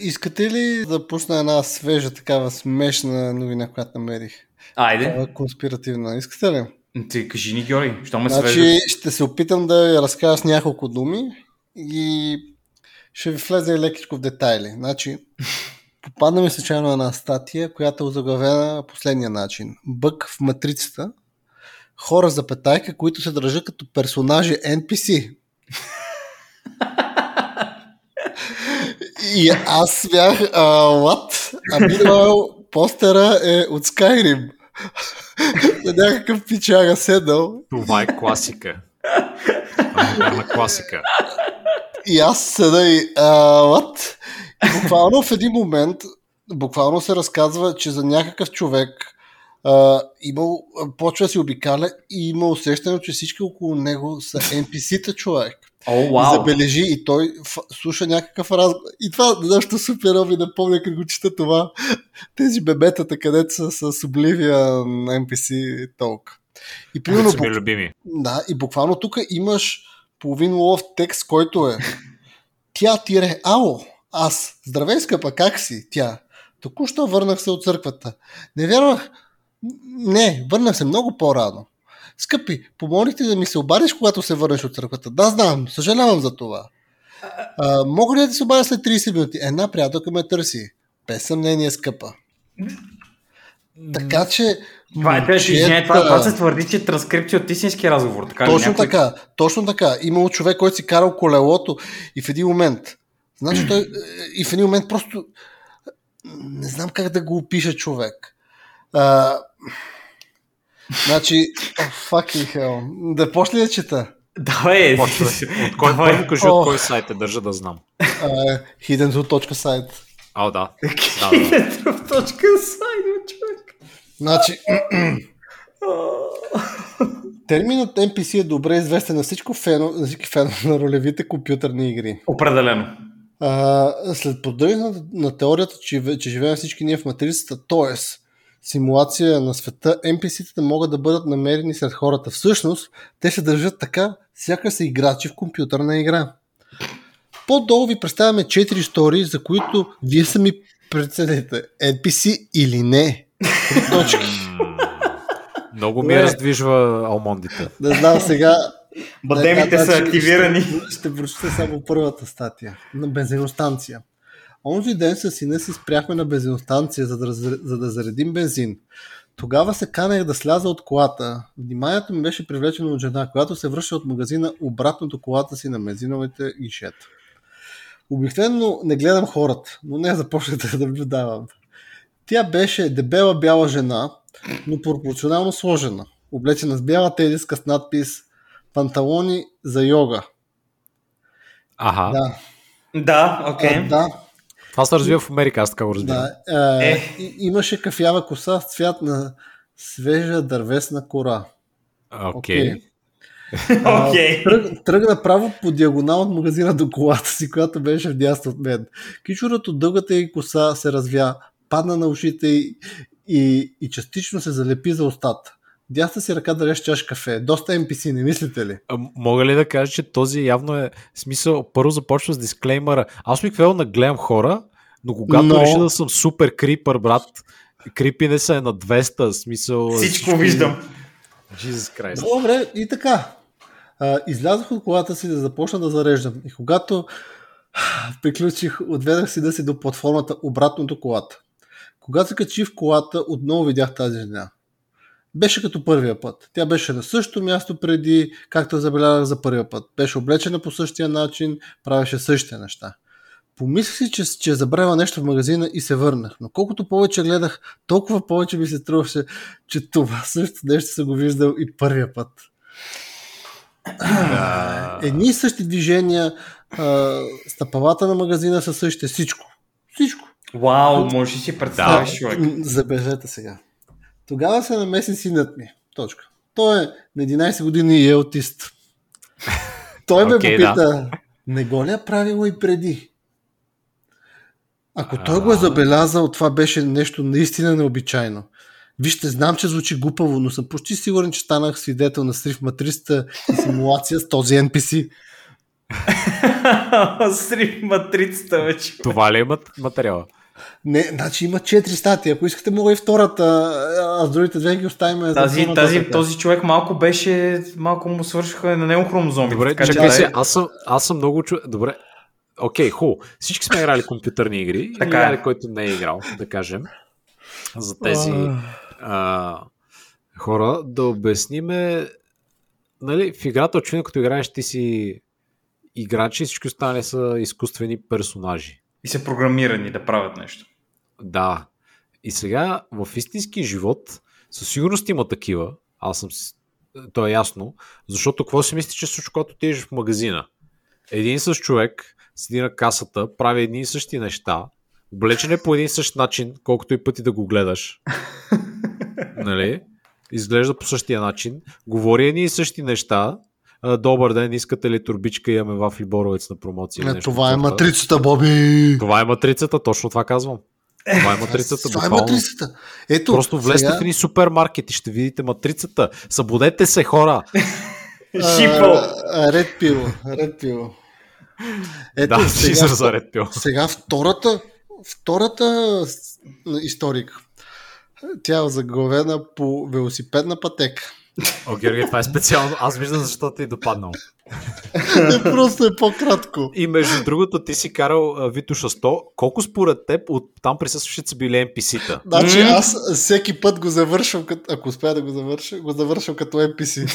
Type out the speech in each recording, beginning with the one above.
Искате ли да пусна една свежа, такава смешна новина, която намерих? Айде. Такава конспиративна. Искате ли? Ти кажи ни, Георги, що ме Значи свежда? ще се опитам да я разкажа с няколко думи и ще ви влезе лекичко в детайли. Значи, попадна ми случайно една статия, която е озаглавена последния начин. Бък в матрицата. Хора за петайка, които се държат като персонажи NPC. И аз бях, а, what? А meanwhile, постера е от Skyrim. На някакъв пичага седнал Това е класика. Това е класика. И аз седа и а, what? И буквално в един момент буквално се разказва, че за някакъв човек а, имал, почва да си обикаля и има усещане, че всички около него са NPC-та човек. И вау. забележи и той слуша някакъв разговор. И това нещо супер ми напомня, като го чета това. Тези бебетата, където са с обливия на NPC толк. И примерно, ми любими. да, и буквално тук имаш половин лов текст, който е Тя тире, ало, аз, здравей скъпа, как си? Тя, току-що върнах се от църквата. Не вярвах, не, върнах се много по-рано. Скъпи, помолих ти да ми се обадиш, когато се върнеш от църквата. Да, знам, съжалявам за това. А, мога ли да ти се обадя след 30 минути? Една приятелка ме търси. Без съмнение, скъпа. Така че. Това е, извиняй, това, това се твърди, че транскрипция от истински разговор. Така? Точно Някой- така, точно така. Имало човек, който си карал колелото и в един момент, значи той, и в един момент просто, не знам как да го опиша човек. А, значи, oh, fucking hell. Да почне да чета. Давай. От кой, Давай. кажи от кой сайт е, държа да знам. Uh, hidden.site А, да. сайно, човек. Значи, терминът NPC е добре известен на всичко фено, на всички фенове на ролевите компютърни игри. Определено. А, след поддържане на, на теорията, че, че живеем всички ние в матрицата, т.е. симулация на света, NPC-тата могат да бъдат намерени сред хората. Всъщност, те се държат така, сякаш са играчи в компютърна игра. По-долу ви представяме 4 истории, за които вие сами преценете NPC или не. Точки. Много ми раздвижва алмондите. Не знам сега. Бадемите Да, са активирани. Ще, ще прочета само първата статия. На бензиностанция. Онзи ден с сина си спряхме на бензиностанция, за да, за да заредим бензин. Тогава се канех да сляза от колата. Вниманието ми беше привлечено от жена, която се връща от магазина обратно до колата си на бензиновите гишета. Обикновено не гледам хората, но не започнах да наблюдавам. Тя беше дебела бяла жена, но пропорционално сложена. Облечена с бяла тениска с надпис Панталони за йога. Аха. Да, Да, окей. а, да, Това се развива в Америка, аз така го разбирам. да. Е, Е. и- Имаше кафява коса с цвят на свежа дървесна кора. Окей. А, Окей. Тръг, тръгна право по диагонал от магазина до колата си, която беше вдясно от мен. Кичурът от дългата й коса се развя, падна на ушите й и, и частично се залепи за устата. Дясна си ръка да реш чаш кафе. Доста NPC, не мислите ли? А, Мога ли да кажа, че този явно е смисъл, първо започва с дисклеймъра. Аз обикновено нагледам хора, но когато Но- реша да съм супер крипър, брат, крипинеса е на 200, в смисъл... Всичко виждам. Jesus Christ. Добре, и така. А, излязох от колата си да започна да зареждам. И когато приключих, отведах си да си до платформата обратно до колата. Когато се качих в колата, отново видях тази жена. Беше като първия път. Тя беше на същото място преди, както забелязах за първия път. Беше облечена по същия начин, правеше същите неща. Помислих си, че, че забравя нещо в магазина и се върнах. Но колкото повече гледах, толкова повече ми се струваше, че това също нещо съм го виждал и първия път. Да. Едни и същи движения, стъпалата на магазина са същите, всичко. Всичко. Вау, можеш ли си представиш, Да. човек? Забележете сега. Тогава се намеси синът ми. Точка. Той е на 11 години и е аутист. Той ме Окей, попита, не го ли е правило и преди? Ако той го е забелязал, това беше нещо наистина необичайно. Вижте, знам, че звучи глупаво, но съм почти сигурен, че станах свидетел на срив матрицата и симулация с този NPC. Сри матрицата вече. Това ли е мат- материала? Не, значи има 4 статии. Ако искате, мога и втората, а с другите две ги оставим. за Тази, по-нататък. тази, този човек малко беше, малко му свършиха на него хромозомите. Добре, така че чакай дай- се, аз съм, аз съм много чу... Добре, окей, хубаво. Всички сме играли компютърни игри. Така е. е. който не е играл, да кажем, за тези а, хора, да обясниме, нали, в играта очевидно като играеш ти си играчи, всички останали са изкуствени персонажи. И са програмирани да правят нещо. Да. И сега в истински живот със сигурност има такива. Аз съм. То е ясно. Защото какво си мислиш, че случва, когато отидеш в магазина? Един и същ човек седи на касата, прави едни и същи неща, облечен е по един и същ начин, колкото и пъти да го гледаш. нали? Изглежда по същия начин, говори едни и същи неща. Добър ден, искате ли турбичка, имаме вафли боровец на промоция? Е, нещо Това е матрицата, Боби! Това е матрицата, точно това казвам. Това е матрицата. Това е матрицата. Ето, Просто влезте сега, в един супермаркет и ще видите матрицата. Събудете се, хора! Шипъл! а, Ред пил, ред пил. Ето, да, сега, израза ред пил. сега втората, втората историк. Тя е заглавена по велосипедна пътека. О, Георги, това е специално. Аз виждам защо ти е допаднал. Не, просто е по-кратко. И между другото, ти си карал Витуша 100. Колко според теб от там присъстващите са били NPC-та? Значи аз всеки път го завършвам, като, ако успея да го завърша, го завършвам като NPC.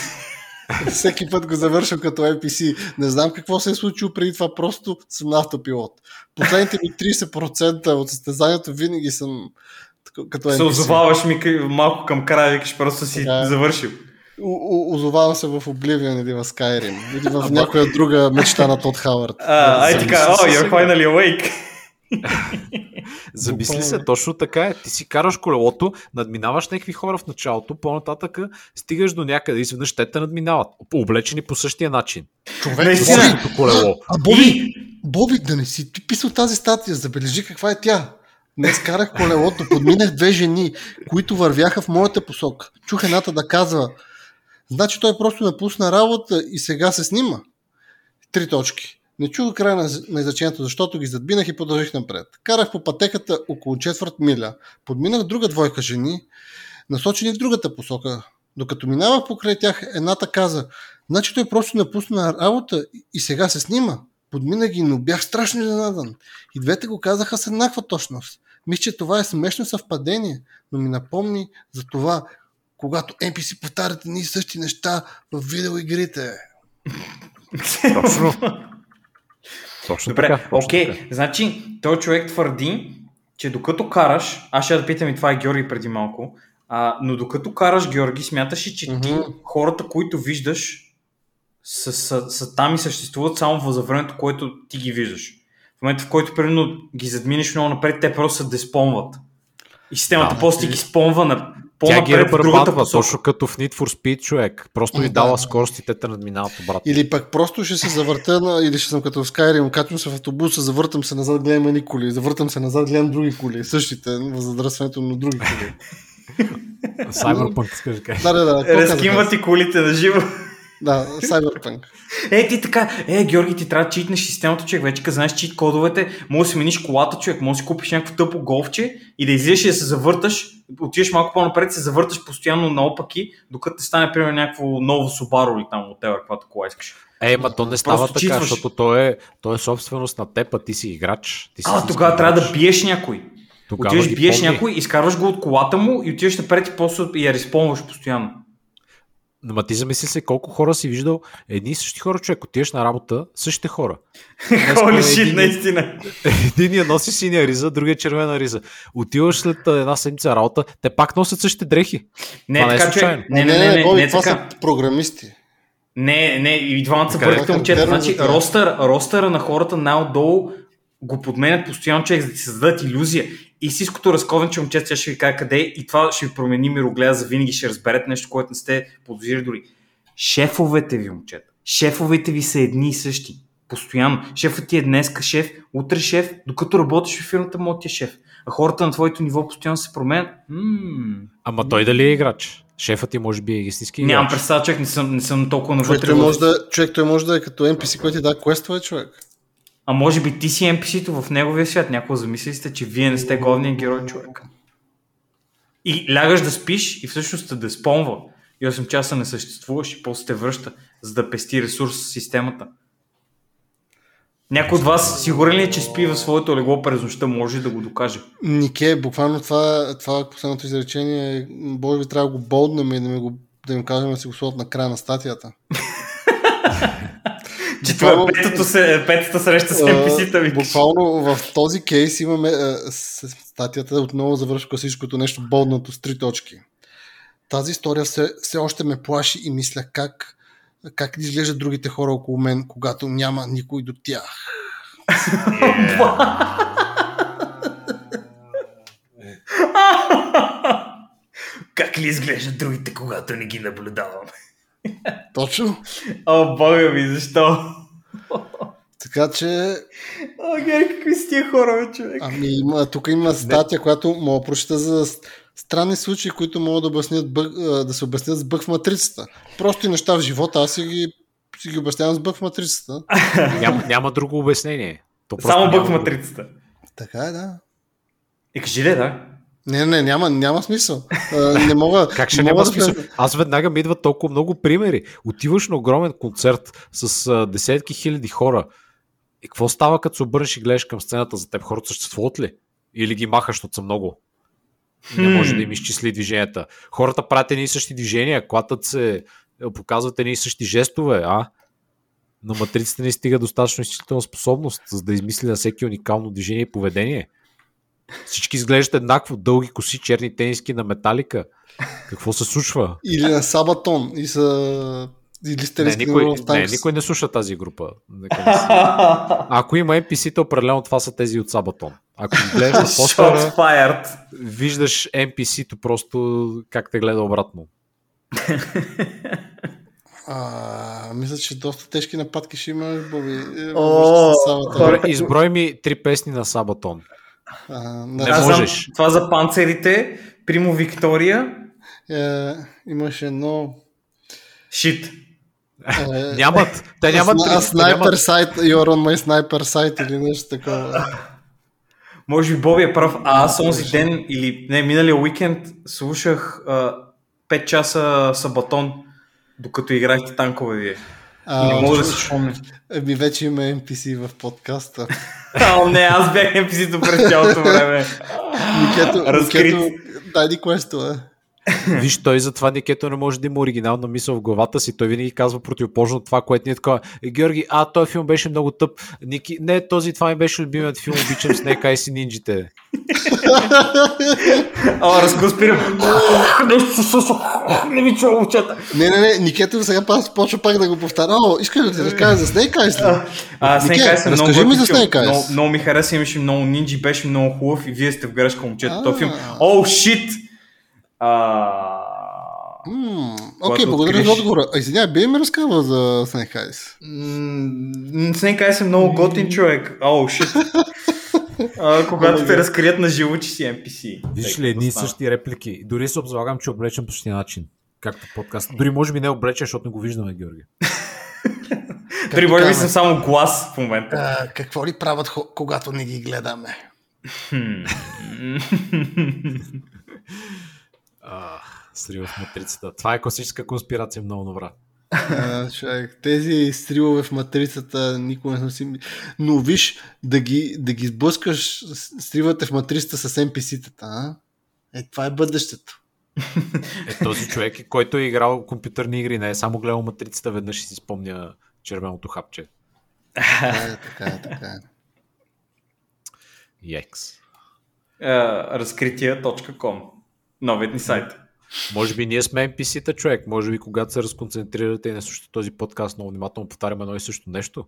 всеки път го завършвам като NPC. Не знам какво се е случило преди това, просто съм на автопилот. Последните ми 30% от състезанието винаги съм като Се NPC. озоваваш ми малко към края, викаш, просто си Така е. завършил. Озовавам се в Oblivion или в Skyrim. Или в някоя друга мечта на Тод Хауърд. А, ай така, о, you're finally awake. Замисли се, точно така е. Ти си караш колелото, надминаваш някакви хора в началото, по-нататък стигаш до някъде изведнъж те те надминават. Облечени по същия начин. Човек, Наистина. Колело. а Боби, Боби, да не си ти писал тази статия, забележи каква е тя. Днес карах колелото, подминах две жени, които вървяха в моята посока. Чух едната да казва, значи той просто напусна работа и сега се снима. Три точки. Не чух края на, на изречението, защото ги задбинах и продължих напред. Карах по пътеката около четвърт миля. Подминах друга двойка жени, насочени в другата посока. Докато минавах покрай тях, едната каза, значи той просто напусна работа и сега се снима. Подмина ги, но бях страшно изненадан. И двете го казаха с еднаква точност. Мисля, че това е смешно съвпадение, но ми напомни за това, когато NPC повтарят едни и същи неща в видеоигрите. Точно. Точно Добре, така. точно окей. така. Значи, той човек твърди, че докато караш, аз ще да питам и това е Георги преди малко, а, но докато караш, Георги, смяташ ли, че ти, Мгм. хората, които виждаш, са, са, са там и съществуват само за времето, което ти ги виждаш. В момента, в който, примерно, ги задминеш много напред, те просто се деспомват. И системата Да, после ги спомва на Тя ги другата ребърбатва, точно като в Need for Speed човек. Просто ви Да. дава скорост и те те надминават обратно. Или пък просто ще се завърта, на, или ще съм като в Skyrim, качвам се в автобуса, завъртам се назад, гледам едни коли, завъртам се назад, гледам други коли, същите, в задръстването на други коли. Cyberpunk, искаш да кажеш. Да, да, да. какво Разкимва казах? ти колите на живо. Да, Cyberpunk. Е, ти така, е, Георги, ти трябва да читнеш системата, човек. Вече като знаеш чит кодовете, може да смениш колата, човек, може да си купиш някакво тъпо голфче и да излизаш и да се завърташ, отидеш малко по-напред, се завърташ постоянно наопаки, докато те стане, примерно, някакво ново Subaru или там, от каквато кола искаш. Е, ма то не става Просто така, читваш. защото то е, то е собственост на теб, а ти си играч. Ти си А, тогава трябва да биеш някой. Тогава отиваш, биеш помни. някой, изкарваш го от колата му и отиваш напред и после и я респонваш постоянно. Ма ти замисли се колко хора си виждал едни и същи хора, човек. Отиваш на работа, същите хора. Холи е шит, наистина. Единия носи синя риза, другия червена риза. Отиваш след една седмица работа, те пак носят същите дрехи. Не, Това не е така, случайно. Не, не, не, не, Боби, не, това така. са програмисти. Не, не, и двамата са Така е. бъркат момчета. Значи, ростър, ростъра на хората най-отдолу го подменят постоянно човек, за да ти създадат иллюзия. Истинското разковенче момчета, сега ще ви кажа къде е и това ще ви промени мирогледа за винаги, ще разберете нещо, което не сте подозирали дори. Шефовете ви, момчета. Шефовете ви са едни и същи. Постоянно. Шефът ти е днеска шеф, утре шеф, докато работиш в фирмата, му ти е шеф. А хората на твоето ниво постоянно се променят. Ама той дали е играч? Шефът ти може би е истински Нямам играч. представа, човек, не съм, не съм толкова Човек навътре. той, в- може да, човек, той може да е като NPC, който ти да квестове, човек. А може би ти си NPC-то в неговия свят. Някой замисли сте, че вие не сте главният герой човек. И лягаш да спиш и всъщност те да спомва. И 8 часа не съществуваш и после те връща, за да пести ресурс в системата. Някой от вас сигурен ли е, че спи в своето легло през нощта, може да го докаже. Нике, буквално това, това последното изречение, може би трябва да го болднем и да, ми го, да им кажем да си го сложат на края на статията. Че това е петата, се, петата среща с NPC-та ви. Буквално в този кейс имаме а, с- статията отново завършва класическото нещо болднато с три точки. Тази история все, все още ме плаши и мисля как, как изглеждат другите хора около мен, когато няма никой до тях. Как ли изглеждат другите, когато не ги наблюдавам? Точно. О, бога ми, защо? Така че, О, Гери, какви са тия хора, бе, човек? ами има, тук има статия, която мога да прочита за странни случаи, които могат да, обяснят бъг, да се обяснят с бъг в матрицата. Просто и неща в живота, аз си ги, си ги обяснявам с бъг в матрицата. Няма, няма друго обяснение. То Само няма в друго. матрицата. Така е, да. И кажи ли, да? Не, не, няма, няма смисъл. Не мога. Как ще не няма мога да смисъл? Аз веднага ми идват толкова много примери. Отиваш на огромен концерт с а, десетки хиляди хора. И какво става, като се обърнеш и гледаш към сцената за теб? Хората съществуват ли? Или ги махаш, защото са много? Не може да им изчисли движенията. Хората правят едни и същи движения, клатат се, показват едни и същи жестове, а? На матрицата не стига достатъчно изчислителна способност, за да измисли на всеки уникално движение и поведение. Всички изглеждат еднакво, дълги коси, черни тениски на металика. Какво се случва? Или на Сабатон. И са... Или сте Не, никой, не, никой не слуша тази група. Нека не си- Ако има NPC-та, определено това са тези от Сабатон. Ако гледаш на постера, виждаш NPC-то просто как те гледа обратно. А, мисля, че доста тежки нападки ще има, Боби. изброй ми три песни на Сабатон. А, Не Аз можеш. знам, това за панцерите, Примо Виктория, е, имаше едно... Шит. Е, Нямат. Те нямат. те снайпер сайт, you're on my sniper site или нещо такова. Може би Боби е прав, а аз онзи ден или не, миналия уикенд слушах а, 5 часа Сабатон, докато играхте танкове вие. А, не мога да си спомня. Еми, вече има NPC в подкаста. О, не, аз бях NPC-то през цялото време. Никето, Разкрит. Никето, дай ни квестове. Виж, той затова Никето не може да има оригинална мисъл в главата си. Той винаги казва противоположно от това, което ни е такова. «Е, Георги, а, този филм беше много тъп. Ники, не, този това ми беше любимият филм. Обичам Snake Eyes и нинджите. О, разконспирам. Нещо се слуша. Не ми чува очата. Не, не, не, Никето сега почва пак да го повтаря. О, искаш да ти разкажа за Snake Eyes ли? А, Snake Eyes е много разкажи ми за. Snake Eyes. Много, много ми хареса, имаше много нинджи, беше много хубав и вие сте в грешка момчета. Този филм. О, шит! Окей, благодаря за откриеш- отговора. А, Извинявай, би ми разказал за Snake Eyes? М, Snake Eyes е много готин човек. О, шит! А, когато те разкрият на живо, че си NPC. Виж ли едни и същи реплики. Дори се обзалагам, че е облечен по същия начин. Както подкаст. Дори може би не е облечен, защото не го виждаме, Георги. Дори може би съм само глас в момента. А, какво ли правят, хо- когато не ги гледаме? Срива в матрицата. Това е класическа конспирация, много добра. А, човек, тези стрилове в матрицата никога не съм си... ми- Но виж, да ги, да ги сблъскаш с- стривате в матрицата с NPC-тата, а? Е, това е бъдещето. Е, този човек, е, който е играл компютърни игри, не е само гледал матрицата, веднъж и си спомня червеното хапче. Така е, така е, така е. Екс. А, Разкрития.com Новият ни сайт. Може би ние сме NPC-та човек. Може би когато се разконцентрирате и не слушате този подкаст, много внимателно повтаряме едно и също нещо.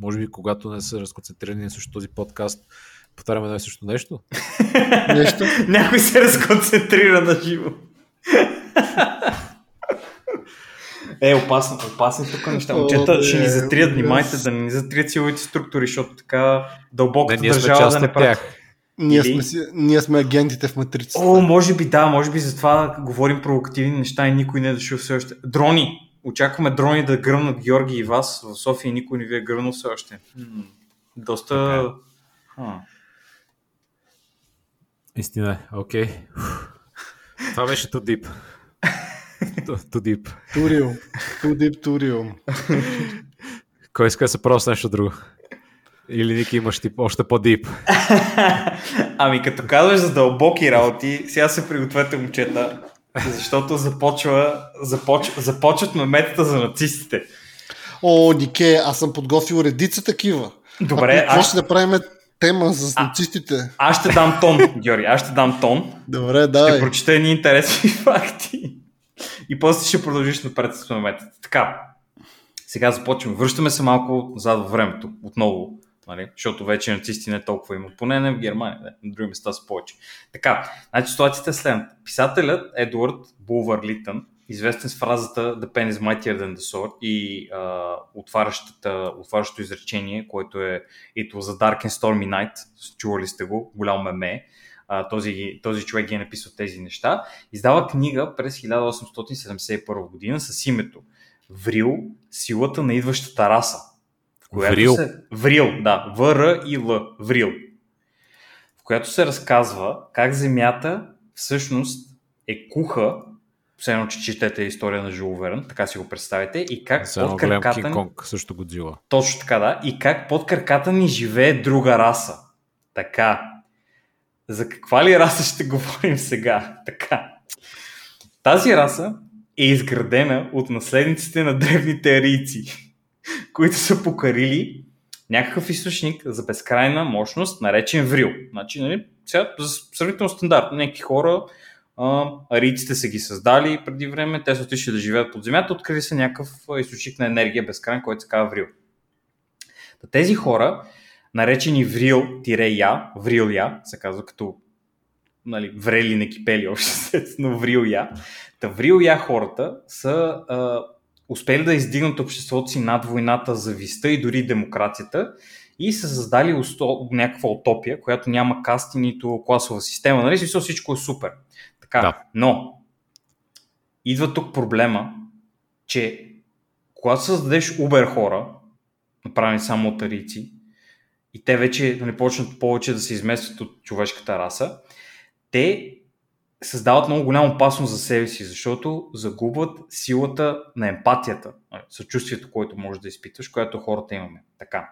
Може би когато не са разконцентрирани и не слушате този подкаст, повтаряме едно и също нещо. Нещо? Някой се разконцентрира на живо. Е, опасно, опасни тук неща. Момчета ще ни затрият, внимайте да не ни затрият силовите структури, защото така дълбоката сме държава част да не прати. Ние, Или- сме, си, ние сме агентите в матрицата. О, може би да, може би затова говорим провокативни неща и никой не е дошъл все още. Дрони! Очакваме дрони да гръмнат Георги и вас в София и никой не ви е гръмнал все още. Доста... Така А. Истина е, окей. Това беше too deep. Too too deep. Туриум. Тудип Туриум. Кой иска да се пробва с нещо друго? Или Ники имаш тип още по-дип? Ами като казваш за дълбоки работи, сега се пригответе момчета, защото започва, започ, започват меметата за нацистите. О, Нике, аз съм подготвил редица такива. Добре, а, какво аз, ще направим тема за А. нацистите? аз ще дам тон, Георги, аз ще дам тон. Добре, Ще дай. прочета едни интересни факти. И после ще продължиш напред с моментите. Така, сега започваме. Връщаме се малко назад във времето, отново. Нали? Защото вече нацисти не толкова има. Поне не в Германия, не. на други места са повече. Така, значи ситуацията е следната. Писателят Едуард Булвар Литън, известен с фразата The pen is mightier than the sword и а, отварящата, отварящото изречение, което е It was a dark and stormy night, чували сте го, голямо меме, а, този, този човек ги е написал тези неща, издава книга през 1871 година с името Врил, силата на идващата раса. В която Врил? Се... Врил, да. В-Р и Л. Врил. В която се разказва как Земята всъщност е куха, все едно, че четете история на Жул Верн, така си го представите, и как едно под краката ни... Конг, също Годзила. Точно така, да. И как под краката ни живее друга раса. Така. За каква ли раса ще говорим сега? Така. Тази раса е изградена от наследниците на древните арийци, които са покарили някакъв източник за безкрайна мощност, наречен Врил. Значи, нали, сега, сравнително стандартно, някакви хора, а, арийците са ги създали преди време, те са отишли да живеят под земята, открили са някакъв източник на енергия безкрайен, който се казва Врил. Тези хора, наречени Врил-Я, Врил-Я, се казва като нали, врели не кипели още, но Врил-Я. Та Врил-Я хората са а, успели да издигнат обществото си над войната, зависта и дори демокрацията и са създали усто... някаква утопия, която няма касти, нито класова система. Нали? Смисъл, всичко е супер. Така, Да. но идва тук проблема, че когато създадеш убер хора, направени само от арийци, и те вече нали, почнат повече да се изместват от човешката раса, те създават много голяма опасност за себе си, защото загубват силата на емпатията, нали, съчувствието, което можеш да изпитваш, което хората имаме. Така.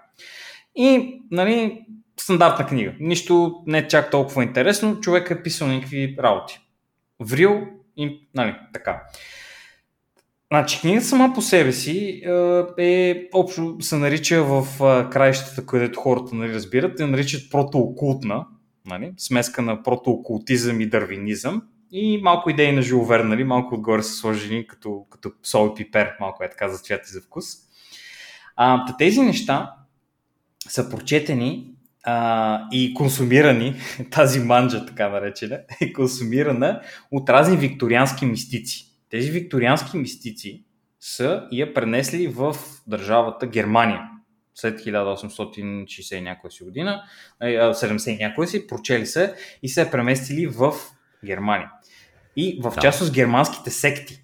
И, нали, стандартна книга. Нищо не чак толкова интересно. Човек е писал някакви работи. Врил и, нали, така. Значи, книгата сама по себе си е, е общо се нарича в е, краищата, където хората нали, разбират, я наричат протоокултна, нали, смеска на протоокултизъм и дървинизъм и малко идеи на Жил Верн, нали, малко отгоре са сложени като, като сол и пипер, малко е така за цвят и за вкус. А, тези неща са прочетени а, и консумирани, тази манджа така наречена, е консумирана от разни викториански мистици. Тези викториански мистици са я пренесли в държавата Германия след 1860 някоя си година, а, 70 някоя си, прочели се и се е преместили в Германия. И в Да. частност германските секти.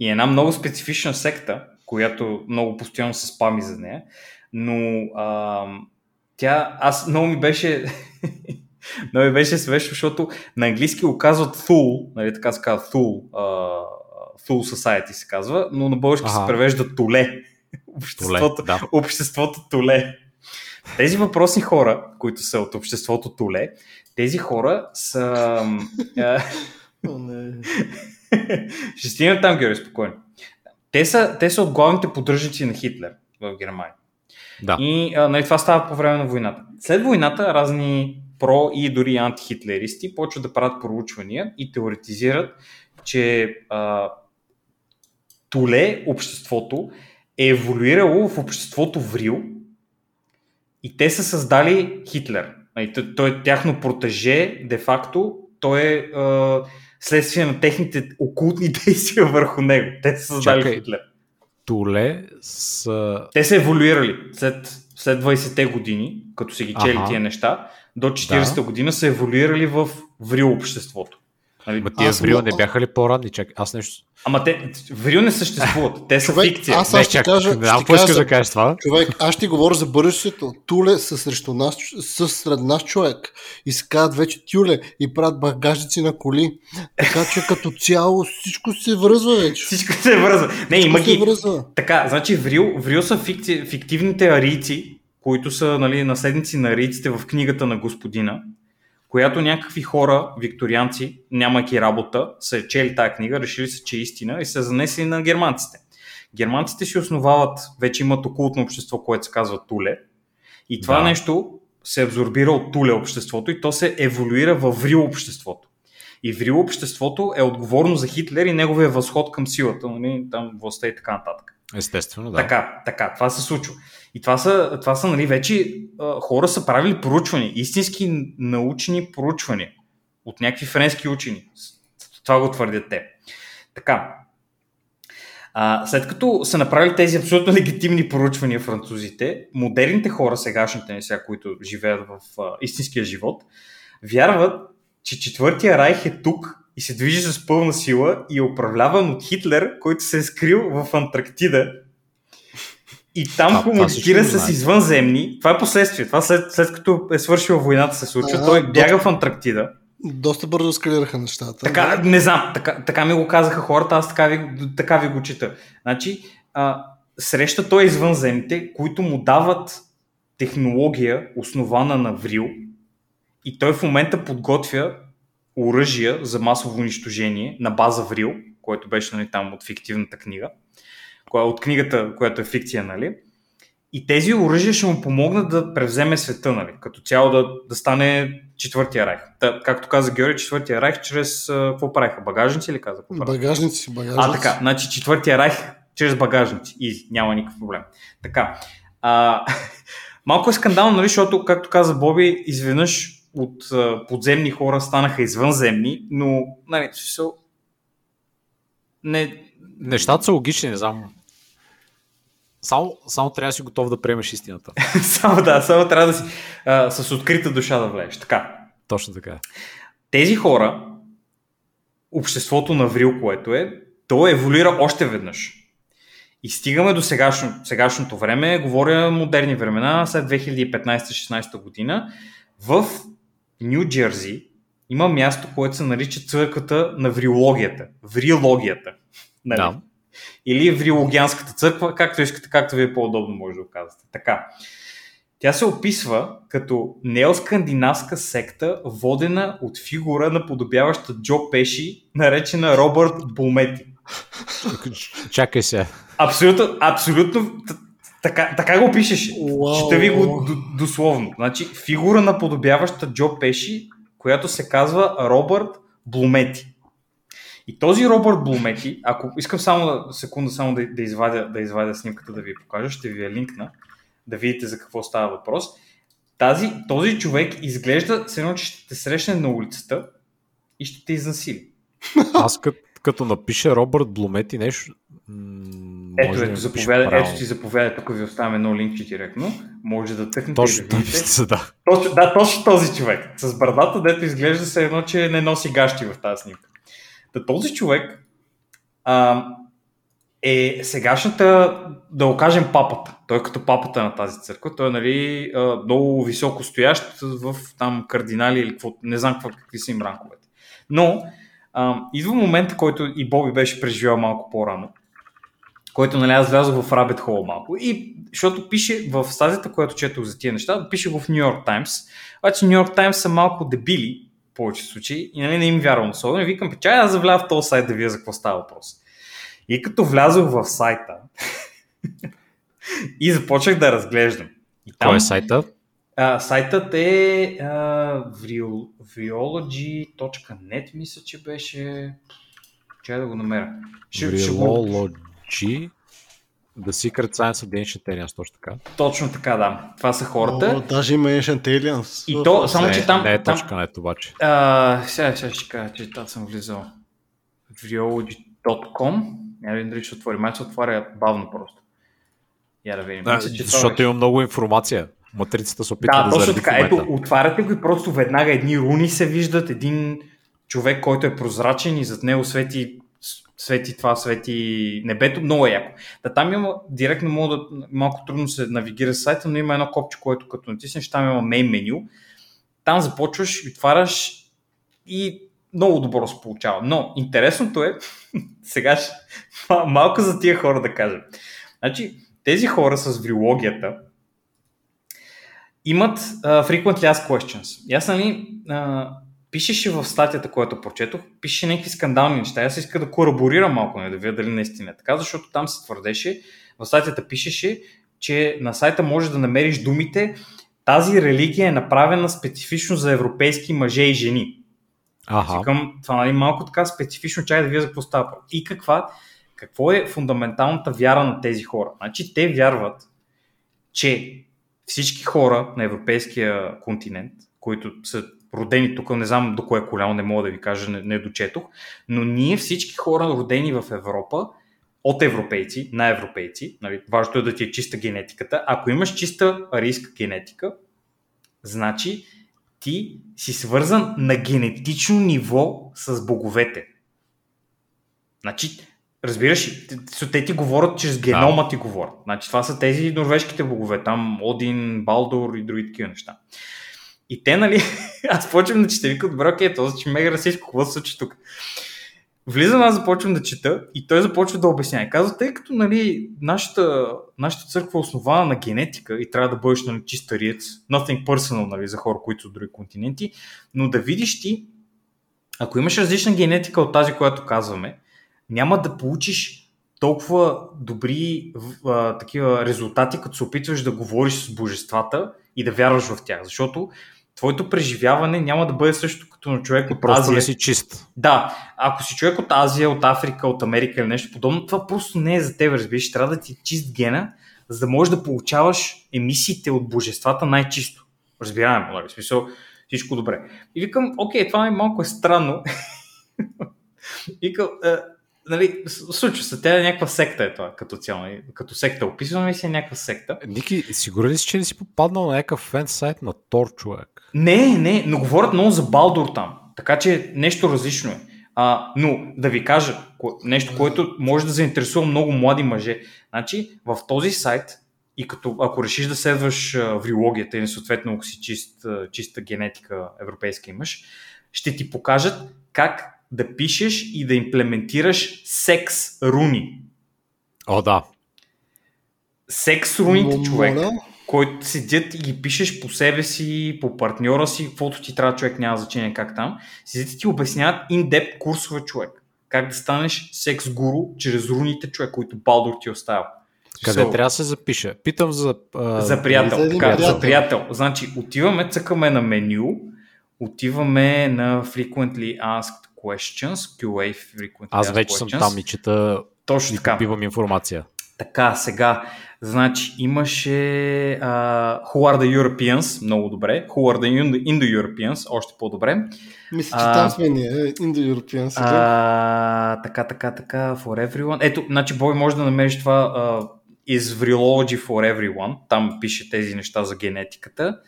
И една много специфична секта, която много постоянно се спами за нея, но а, тя, аз много ми беше много ми беше смешно, защото на английски го казват Thul, нали, така се казва Thul, а, Thul Society се казва, но на български Аха. се превежда Толе. Толе, Обществото, да. обществото Толе. Тези въпросни хора, които са от обществото Толе, тези хора са... не. Ще стигнем там, Георги, спокойно. Те са, те са от главните поддръжници на Хитлер в Германия. Да. И а, нали, това става по време на войната. След войната разни про и дори антихитлеристи почват да правят проучвания и теоретизират, че а, Туле, обществото, е еволюирало в обществото Врил и те са създали Хитлер. Той е тяхно протеже, де-факто, той е а, следствие на техните окултни действия върху него. Те са създали Чакай. Хитлер. Туле са... Те са еволюирали след, след 20-те години, като са ги чели Аха. тия неща. до 40-та година са еволюирали в врил обществото. Нали? Ма тия Аз му- не бяха ли по-ранни? Чакай, аз нещо... Ама те, врил не съществуват, те са Човек, фикция. аз сега Не, ще чакай, кажа, не знам искаш кажа да кажеш това. Човек, аз ще говоря за бъдещето. Туле са срещу нас, са сред нас човек. И се казват вече тюле и правят багажници на коли. Така че като цяло всичко се връзва вече. Всичко се връзва. Не, има Всичко се ги. връзва. Така, значи Врил, Врил са фикци, фиктивните арийци, които са нали, наследници на арийците в книгата на господина, която някакви хора, викторианци, нямайки работа, са чели тази книга, решили са, че е истина и са занесли на германците. Германците си основават, вече имат окултно общество, което се казва Туле. И това Да. нещо се абсорбира от Туле обществото и то се еволюира в Врил обществото. И Врил обществото е отговорно за Хитлер и неговия възход към силата, нали, там властта и така нататък. Естествено, да. Така, така, това се случва. И това са, това са нали, вече хора са правили проучвания, истински научни проучвания от някакви френски учени. Това го твърдят те. Така. А, след като са направили тези абсолютно легитимни проучвания французите, модерните хора, сегашните ни сега, които живеят в а, истинския живот, вярват, че четвъртия райх е тук и се движи с пълна сила и е управляван от Хитлер, който се е скрил в Антарктида и там А, комуникира го с извънземни. Това е последствие. Това след, след като е свършила войната се случва. А, Той доста- бяга в Антарктида. Доста бързо ескалираха нещата. Така, не знам, така, така ми го казаха хората, аз така ви, така ви го чета. Значи, а, среща той извънземните, които му дават технология, основана на Врил, и той в момента подготвя оръжия за масово унищожение на база Врил, който беше нали, там от фиктивната книга, от книгата, която е фикция, нали? И тези оръжия ще му помогнат да превземе света, нали? Като цяло да, да стане четвъртия райх. Та, както каза Георги, четвъртия райх чрез какво правиха? Багажници ли каза? Багажници, багажници. А, така. Значи четвъртия райх чрез багажници. И няма никакъв проблем. Така. А, малко е скандално, нали, защото, както каза Боби, изведнъж от подземни хора станаха извънземни, но, нали, смисъл, не, Нещата са логични, не знам. Само, само трябва да си готов да приемеш истината. само да, само трябва да си а, с открита душа да влезеш. Така. Точно така. Тези хора, обществото на Врил, което е, то еволюира още веднъж. И стигаме до сегашно, сегашното време, говоря модерни времена, след 2015-16 година, в Нью Джерси има място, което се нарича църквата на врилогията. Врилогията. Нали? Да. Или Врилогианската църква, както искате, както ви е по-удобно може да казвате. Така. Тя се описва като неоскандинавска секта, водена от фигура, наподобяваща Джо Пеши, наречена Робърт Булмети. Чакай се. Абсолютно, абсолютно така, така го пишеше. Уау. Чета ви го дословно. Значи, фигура наподобяваща Джо Пеши, която се казва Робърт Блумети. И този Робърт Блумети, ако искам само да, секунда само да, да, извадя, да извадя снимката да ви покажа, ще ви я линкна, да видите за какво става въпрос. Тази, този човек изглежда все едно, че ще те срещне на улицата и ще те изнасили. Аз като, като напиша Робърт Блумет и нещо... Ето, ето, напише заповядай, ето ти заповядай, тук ви оставям едно линкче директно. Може да тъкнете Точно да видите. да. Точно, да, точно този човек. С брадата, дето изглежда се едно, че не носи гащи в тази снимка. Та този човек а, е сегашната, да го кажем, папата. Той е като папата на тази църква. Той е нали, много високо стоящ в там кардинали или какво, не знам какво, какви са им ранковете. Но а, идва момент, който и Боби беше преживял малко по-рано, който нали, аз влязох в Rabbit Hole малко. И, защото пише в стазията, която четох за тия неща, пише в Нью Йорк Таймс. Обаче Нью Йорк Таймс са малко дебили, в повече случаи, и нали, не им вярвам особено. И викам, чай аз завля в този сайт да видя за какво става въпрос. И като влязох в сайта и започнах да разглеждам. И Кой е сайта? а, сайтът е а, vriol- vriology.net, мисля, че беше. Чай да го намеря. Ще, ще го... Virology. The Secret Science of the Ancient Aliens, точно така. Точно така, да. Това са О, хората. даже има Ancient Aliens. И то, само не, че там... не е там точка нет обаче. а, сега, сега ще кажа, че там съм влизал. vriology.com Няма да дали ще отвори. Май се отваря бавно просто. Я да видим. Да, Мисля, че това защото беше. има много информация. Матрицата се опитва Да, да, точно така. Ето, отваряте го и просто веднага едни руни се виждат, един човек, който е прозрачен и зад него свети, свети това, свети небето. Много е яко. Да, там има, директно мога да, малко трудно се навигира сайта, но има едно копче, което като натиснеш, там има мейн меню. Там започваш и отваряш и много добро се получава. Но интересното е, сега ще, мал- малко за тия хора да кажа. Значи, тези хора с врилогията имат uh, frequently asked questions. И аз, нали, uh, пишеше в статията, която прочетох, пише някакви скандални неща. Аз иска да кораборирам малко, не да видя дали наистина е така, защото там се твърдеше, в статията пишеше, че на сайта можеш да намериш думите тази религия е направена специфично за европейски мъже и жени. Аха. Викам, това нали, малко така специфично, чакай да видя за какво става. И каква, какво е фундаменталната вяра на тези хора? Значи те вярват, че всички хора на европейския континент, които са родени тук, не знам до кое коляно, не мога да ви кажа, не, не дочетох, но ние всички хора родени в Европа, от европейци, на европейци, нали, важното е да ти е чиста генетиката, ако имаш чиста арийска генетика, значи ти си свързан на генетично ниво с боговете. Значи, разбираш, те, ти говорят чрез генома ти говорят. Значи, това са тези норвежките богове, там Один, Балдор и други такива неща. И те, нали, аз почвам да чета, викам, добре, окей, този че мега расистко, какво се случи тук? Влизам, аз започвам да чета и той започва да обяснява. Казва, тъй като нали, нашата, нашата църква е основана на генетика и трябва да бъдеш нали, чист ариец, nothing personal нали, за хора, които са от други континенти, но да видиш ти, ако имаш различна генетика от тази, която казваме, няма да получиш толкова добри а, такива резултати, като се опитваш да говориш с божествата и да вярваш в тях. Защото твоето преживяване няма да бъде също като на човек от Просто Азия. не си чист. Да, ако си човек от Азия, от Африка, от Америка или нещо подобно, това просто не е за теб, разбираш. Трябва да ти е чист гена, за да можеш да получаваш емисиите от божествата най-чисто. Разбираемо, нали? В смисъл, всичко добре. И викам, окей, това е малко е странно. викам, е, нали, случва се, тя е някаква секта е това, като цяло. нали? Като секта описваме си някаква секта. Ники, сигурен ли си, че не си попаднал на някакъв фен сайт на Тор, човек? Не, не, но говорят много за Балдор там. Така че нещо различно е. А, но да ви кажа нещо, което може да заинтересува много млади мъже. Значи, в този сайт, и като ако решиш да следваш врилогията и съответно ако си чист, чиста генетика европейски имаш, ще ти покажат как да пишеш и да имплементираш секс руни. О, да. Секс руните, човек моля? Който седят и ги пишеш по себе си, по партньора си, каквото ти трябва човек, няма значение как там, седят и ти обясняват in-depth курсове човек. Как да станеш секс гуру чрез руните човек, които Балдор ти оставя. Къде So, трябва да се запиша? Питам за... А, За приятел. За така, приятел. За приятел. Значи, отиваме, цъкаме на меню, отиваме на frequently asked questions, QA frequently Аз asked вече съм questions. там и чета Точно така. информация. Така, сега, значи имаше а, Who are the Europeans, много добре. Who are the Indo- Indo-Europeans, още по-добре. Мисля, че А, там сме ние, Indo-European сега. А, така, така, така, for everyone. Ето, значи, Бой, може да намериш това а, is Vrilology for everyone. Там пише тези неща за генетиката.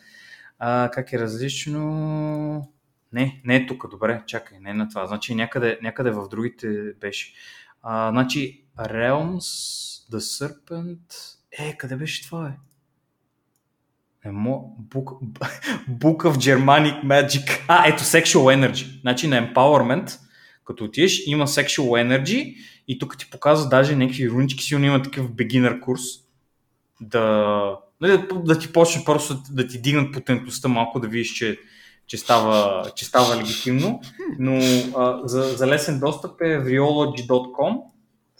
А, как е различно? Не, не е тук, добре, чакай, не е на това. Значи някъде, някъде в другите беше. А, значи, Realms, The Serpent... Е, къде беше това, е? Не. Book... Book of Germanic Magic. А, ето, Sexual Energy. Значи на Empowerment, като отидеш, има Sexual Energy и тук ти показва даже някакви рунички, силно има такъв beginner курс, да, нали, да, да ти почне просто да ти дигнат потентността малко, да видиш, че, че, става, че става легитимно, но а, за, за лесен достъп е vriology.com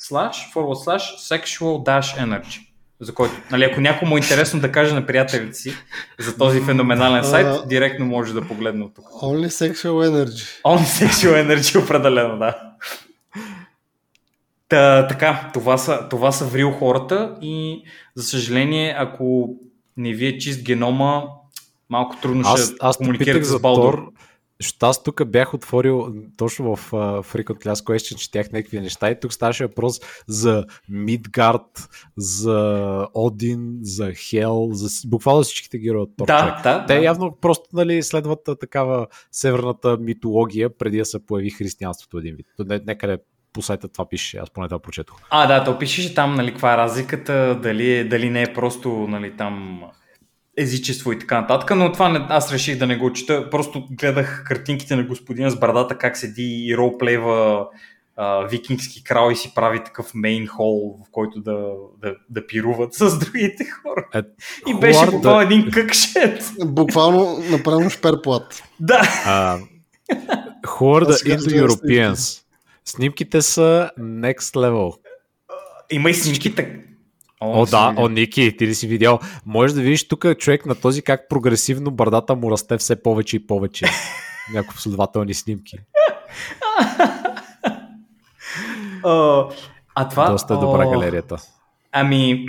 slash forward slash sexual dash energy за който, нали, ако някой му е интересно да каже на приятелите си за този феноменален сайт, директно може да погледне от тук. Only sexual energy. On Sexual Energy определено, да. Та, така, това са, това са врил хората и за съжаление, ако не ви е чист генома, малко трудно Аз, ще аз те комуникирате с за Балдор. Защото аз тук бях отворил точно в uh, Frequent Class Question, четях някакви неща и тук ставаше въпрос за Мидгард, за Один, за Хел, за буквално всичките герои от Торчак. Да, да. Те да. явно просто нали, следват такава северната митология, преди да се появи християнството един вид. Не- Некъде по сайта това пише, аз поне това прочетох. А, да, то пишеше там, нали, каква е разликата, дали, е- дали не е просто, нали, там езичество и така нататък, но това не, аз реших да не го чета, просто гледах картинките на господина с брадата, как седи и ролплейва а, викингски крал и си прави такъв мейн хол, в който да, да, да пируват с другите хора. Е, И беше буквално да- един къкшет. Буквално направено шперплат. Да. Сега гледам Indo-Europeans? Снимките са next level. Има и снимки так. О, да, о, Ники, ти ли си видял? Можеш да видиш тук човек на този как прогресивно брадата му расте все повече и повече. Някакви последователни снимки. А, а това... Доста е добра о, галерията. Ами,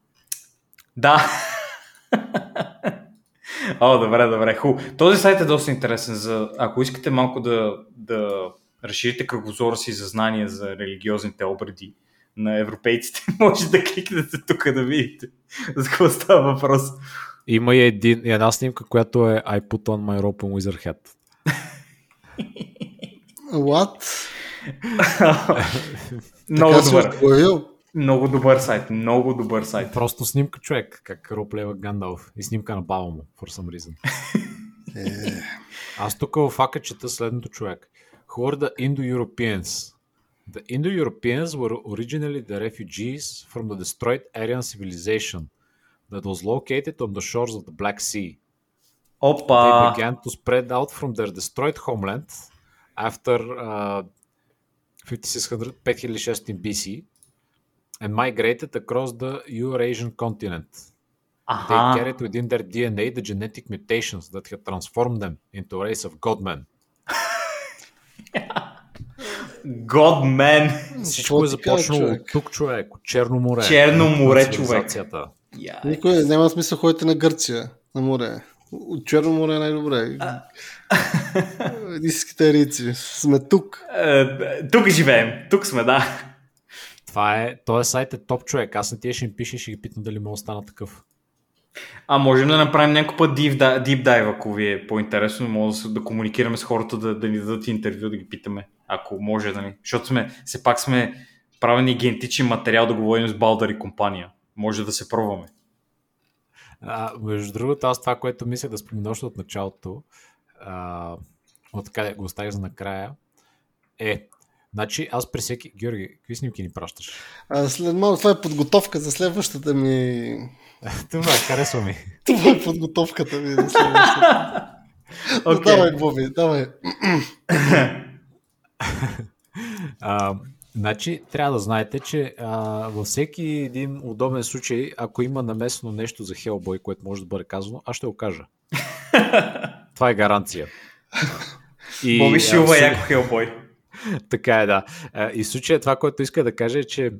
да. О, добре, добре, хубаво. Този сайт е доста интересен. За, ако искате малко да, да разширите кръгозора си за знания за религиозните обреди на европейците, може да кликнете тук да видите за какво става въпрос. Има и един, една снимка, която е I put on my rope and wizard hat. What? Много добър. Много добър сайт. Много добър сайт. Просто снимка човек, как роплева Гандалф. И снимка на баба му, for some reason. Е, Аз тук в фака чета следното човек. The Indo-Europeans? The Indo-Europeans were originally the refugees from the destroyed Aryan civilization that was located on the shores of the Black Sea. Opa. They began to spread out from their destroyed homeland after uh, 5600, BC and migrated across the Eurasian continent. Aha. They carried within their DNA the genetic mutations that had transformed them into a race of godmen. yeah. God man. Всичко е започнало от тук, човек, от Черно море. Черно море, човек. Я. Никой няма смисъл ходите на Гърция, на море. От Черно море е най-добре. Иските рици. Сме тук. Е, Тук живеем. Тук сме, да. Това е, този сайт е топ човек. Аз на тия ще им пиша и ще ги питам дали мога да стана такъв. А можем да направим някой път deep, di- deep dive, ако ви е по-интересно. Може да, се- да комуникираме с хората, да, да ни дадат интервю, да ги питаме, ако може да ни. Защото сме, все пак сме правени генетичен материал да говорим с Балдър и компания. Може да се пробваме. А, между другото, аз това, което мисля да спомена още от началото, а, от къде го оставих за накрая, е, значи аз при всеки... Георги, какви снимки ни пращаш? А след малко това е подготовка за следващата ми... Това харесва ми. Това е подготовката ми за следващата. Но Окей. Давай, Боби, давай. А, значи, трябва да знаете, че а, във всеки един удобен случай, ако има намесено нещо за Хелбой, което може да бъде казано, аз ще го кажа. Това е гаранция. И, Боби Шилва в- яко хелбой. Така е, да. И в случая това, което иска да кажа е, че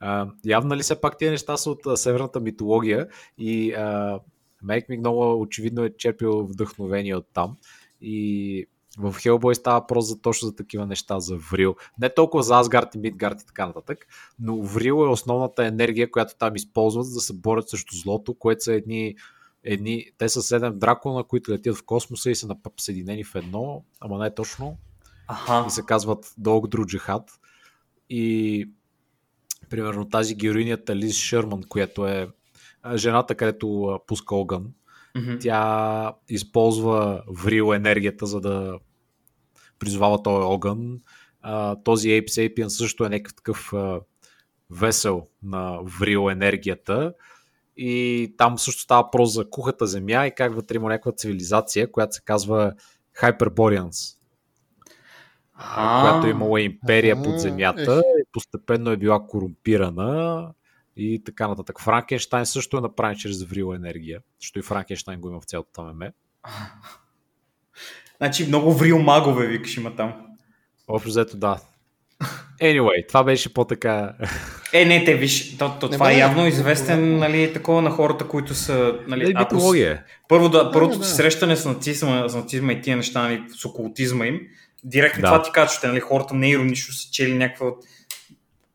а, явно ли все пак тези неща са от а, северната митология и а, Мейк ми много очевидно е черпил вдъхновение от там. И в Хелбой става въпрос за точно за такива неща, за Врил. Не толкова за Асгард и Мидгард и така нататък, но Врил е основната енергия, която там използват, за да се борят срещу злото, което са едни, едни те са седем дракона, които летят в космоса и са съединени в едно, ама не точно Аха. и се казват Дълг Друг Джихад. И примерно тази героинята Лиз Шърман, която е жената, където пуска огън, Мгм. тя използва врил енергията, за да призовава този огън. А, този Ape Sapien също е някакъв такъв а, весел на врил енергията. И там също става въпрос за кухата земя и как вътре има някаква цивилизация, която се казва Hyperboreans А, която е имала империя под земята и постепенно е била корумпирана и така нататък. Франкенштайн също е направен чрез врила енергия, защото и Франкенштайн го има в цялото меме. Значи много врил магове, викаш има там. Общо взето да. Anyway, това беше по-така... Е, не, те виж, то, то, Не това е бе, явно не, известен, не. нали, такова на хората, които са, нали, Нали, ако с- е. Първо да, първото да. ти срещане с нацизма, с нацизма и тия неща, нали, с окултизма им, директно Да. това ти казва, че нали, хората не иронично са чели някаква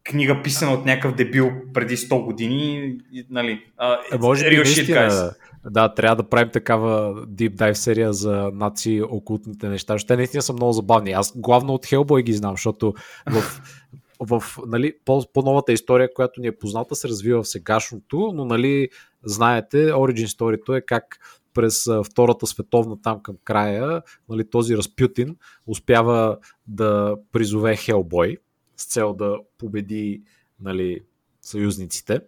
книга писана от някакъв дебил преди 100 години, нали, а, Е, може би наистина, да, трябва да правим такава deep dive серия за наци окултните неща. Ще наистина са много забавни. Аз главно от Hellboy ги знам, защото в, в нали, по, по-новата история, която ни е позната, се развива в сегашното, но нали, знаете, Origin Story е как през Втората световна там към края, нали, този Разпютин успява да призове Хелбой с цел да победи нали, съюзниците.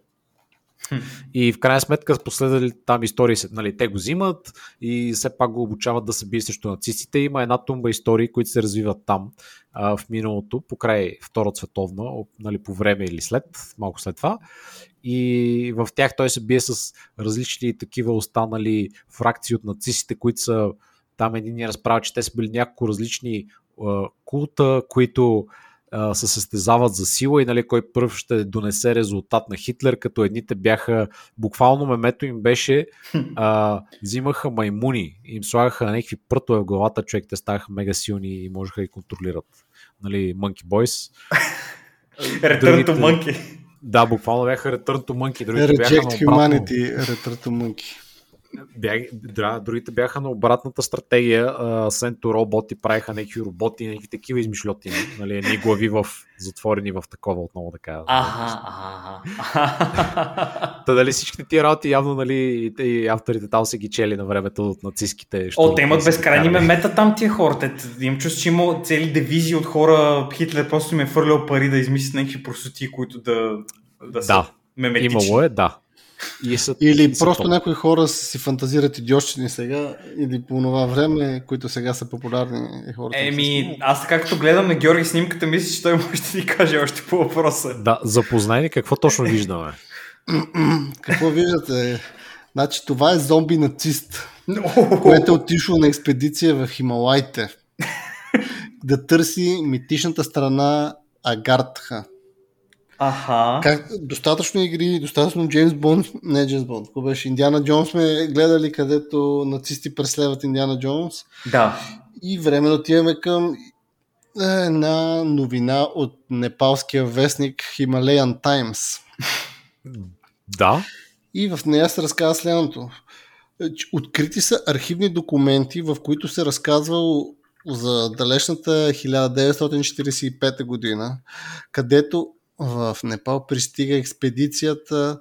И в крайна сметка последвали там истории, нали, те го взимат и все пак го обучават да се бие срещу нацистите. Има една тумба истории, които се развиват там а, в миналото, покрай Втората световна, нали, по време или след, малко след това. И в тях той се бие с различни такива останали фракции от нацистите, които са там един ни разправя, че те са били няколко различни а, култа, които а, се състезават за сила и нали, кой първ ще донесе резултат на Хитлер, като едните бяха, буквално мемето им беше, а, взимаха маймуни, им слагаха някакви прътове в главата, човек, те ставаха мега силни и можеха да ги контролират. Нали, Monkey Boys. Return to Monkey. Да, буквално бяха Return to Monkey. Другите бяха Reject обратно. Humanity, Return to Monkey. Бях, да, другите бяха на обратната стратегия. Сенто роботи правиха някакви роботи, някакви такива измишлетини. Нали, едни глави в, затворени в такова отново да кажа. Аха, аха. Та дали всичките тия работи явно нали, и, авторите там са ги чели на времето от нацистските. О, те имат безкрайни мемета там тия хора. Те, имам чувство, че има цели дивизии от хора. Хитлер просто им е фърлял пари да измислят някакви простоти, които да, да са Да, меметични. имало е, да. И са, Или и са просто топ. някои хора си фантазират идиотщини сега, или по това време, които сега са популярни и хората. Еми, аз така като гледам на Георги снимката, мисля, че той може да ни каже още по въпроса. Да, запознай ни какво точно виждаме. Какво виждате? Значи това е зомби нацист, което е отишло на експедиция в Хималайте да търси митичната страна Агартха. Аха. Как, достатъчно игри, достатъчно Джеймс Бонд, не Джеймс Бонд, какво беше? Индиана Джонс сме гледали, където нацисти преследват Индиана Джонс. Да. И време да отиваме към една новина от непалския вестник Himalayan Times. Да, И в нея се разказва следното. Открити са архивни документи, в които се разказвало за далечната 1945 година, където в Непал пристига експедицията,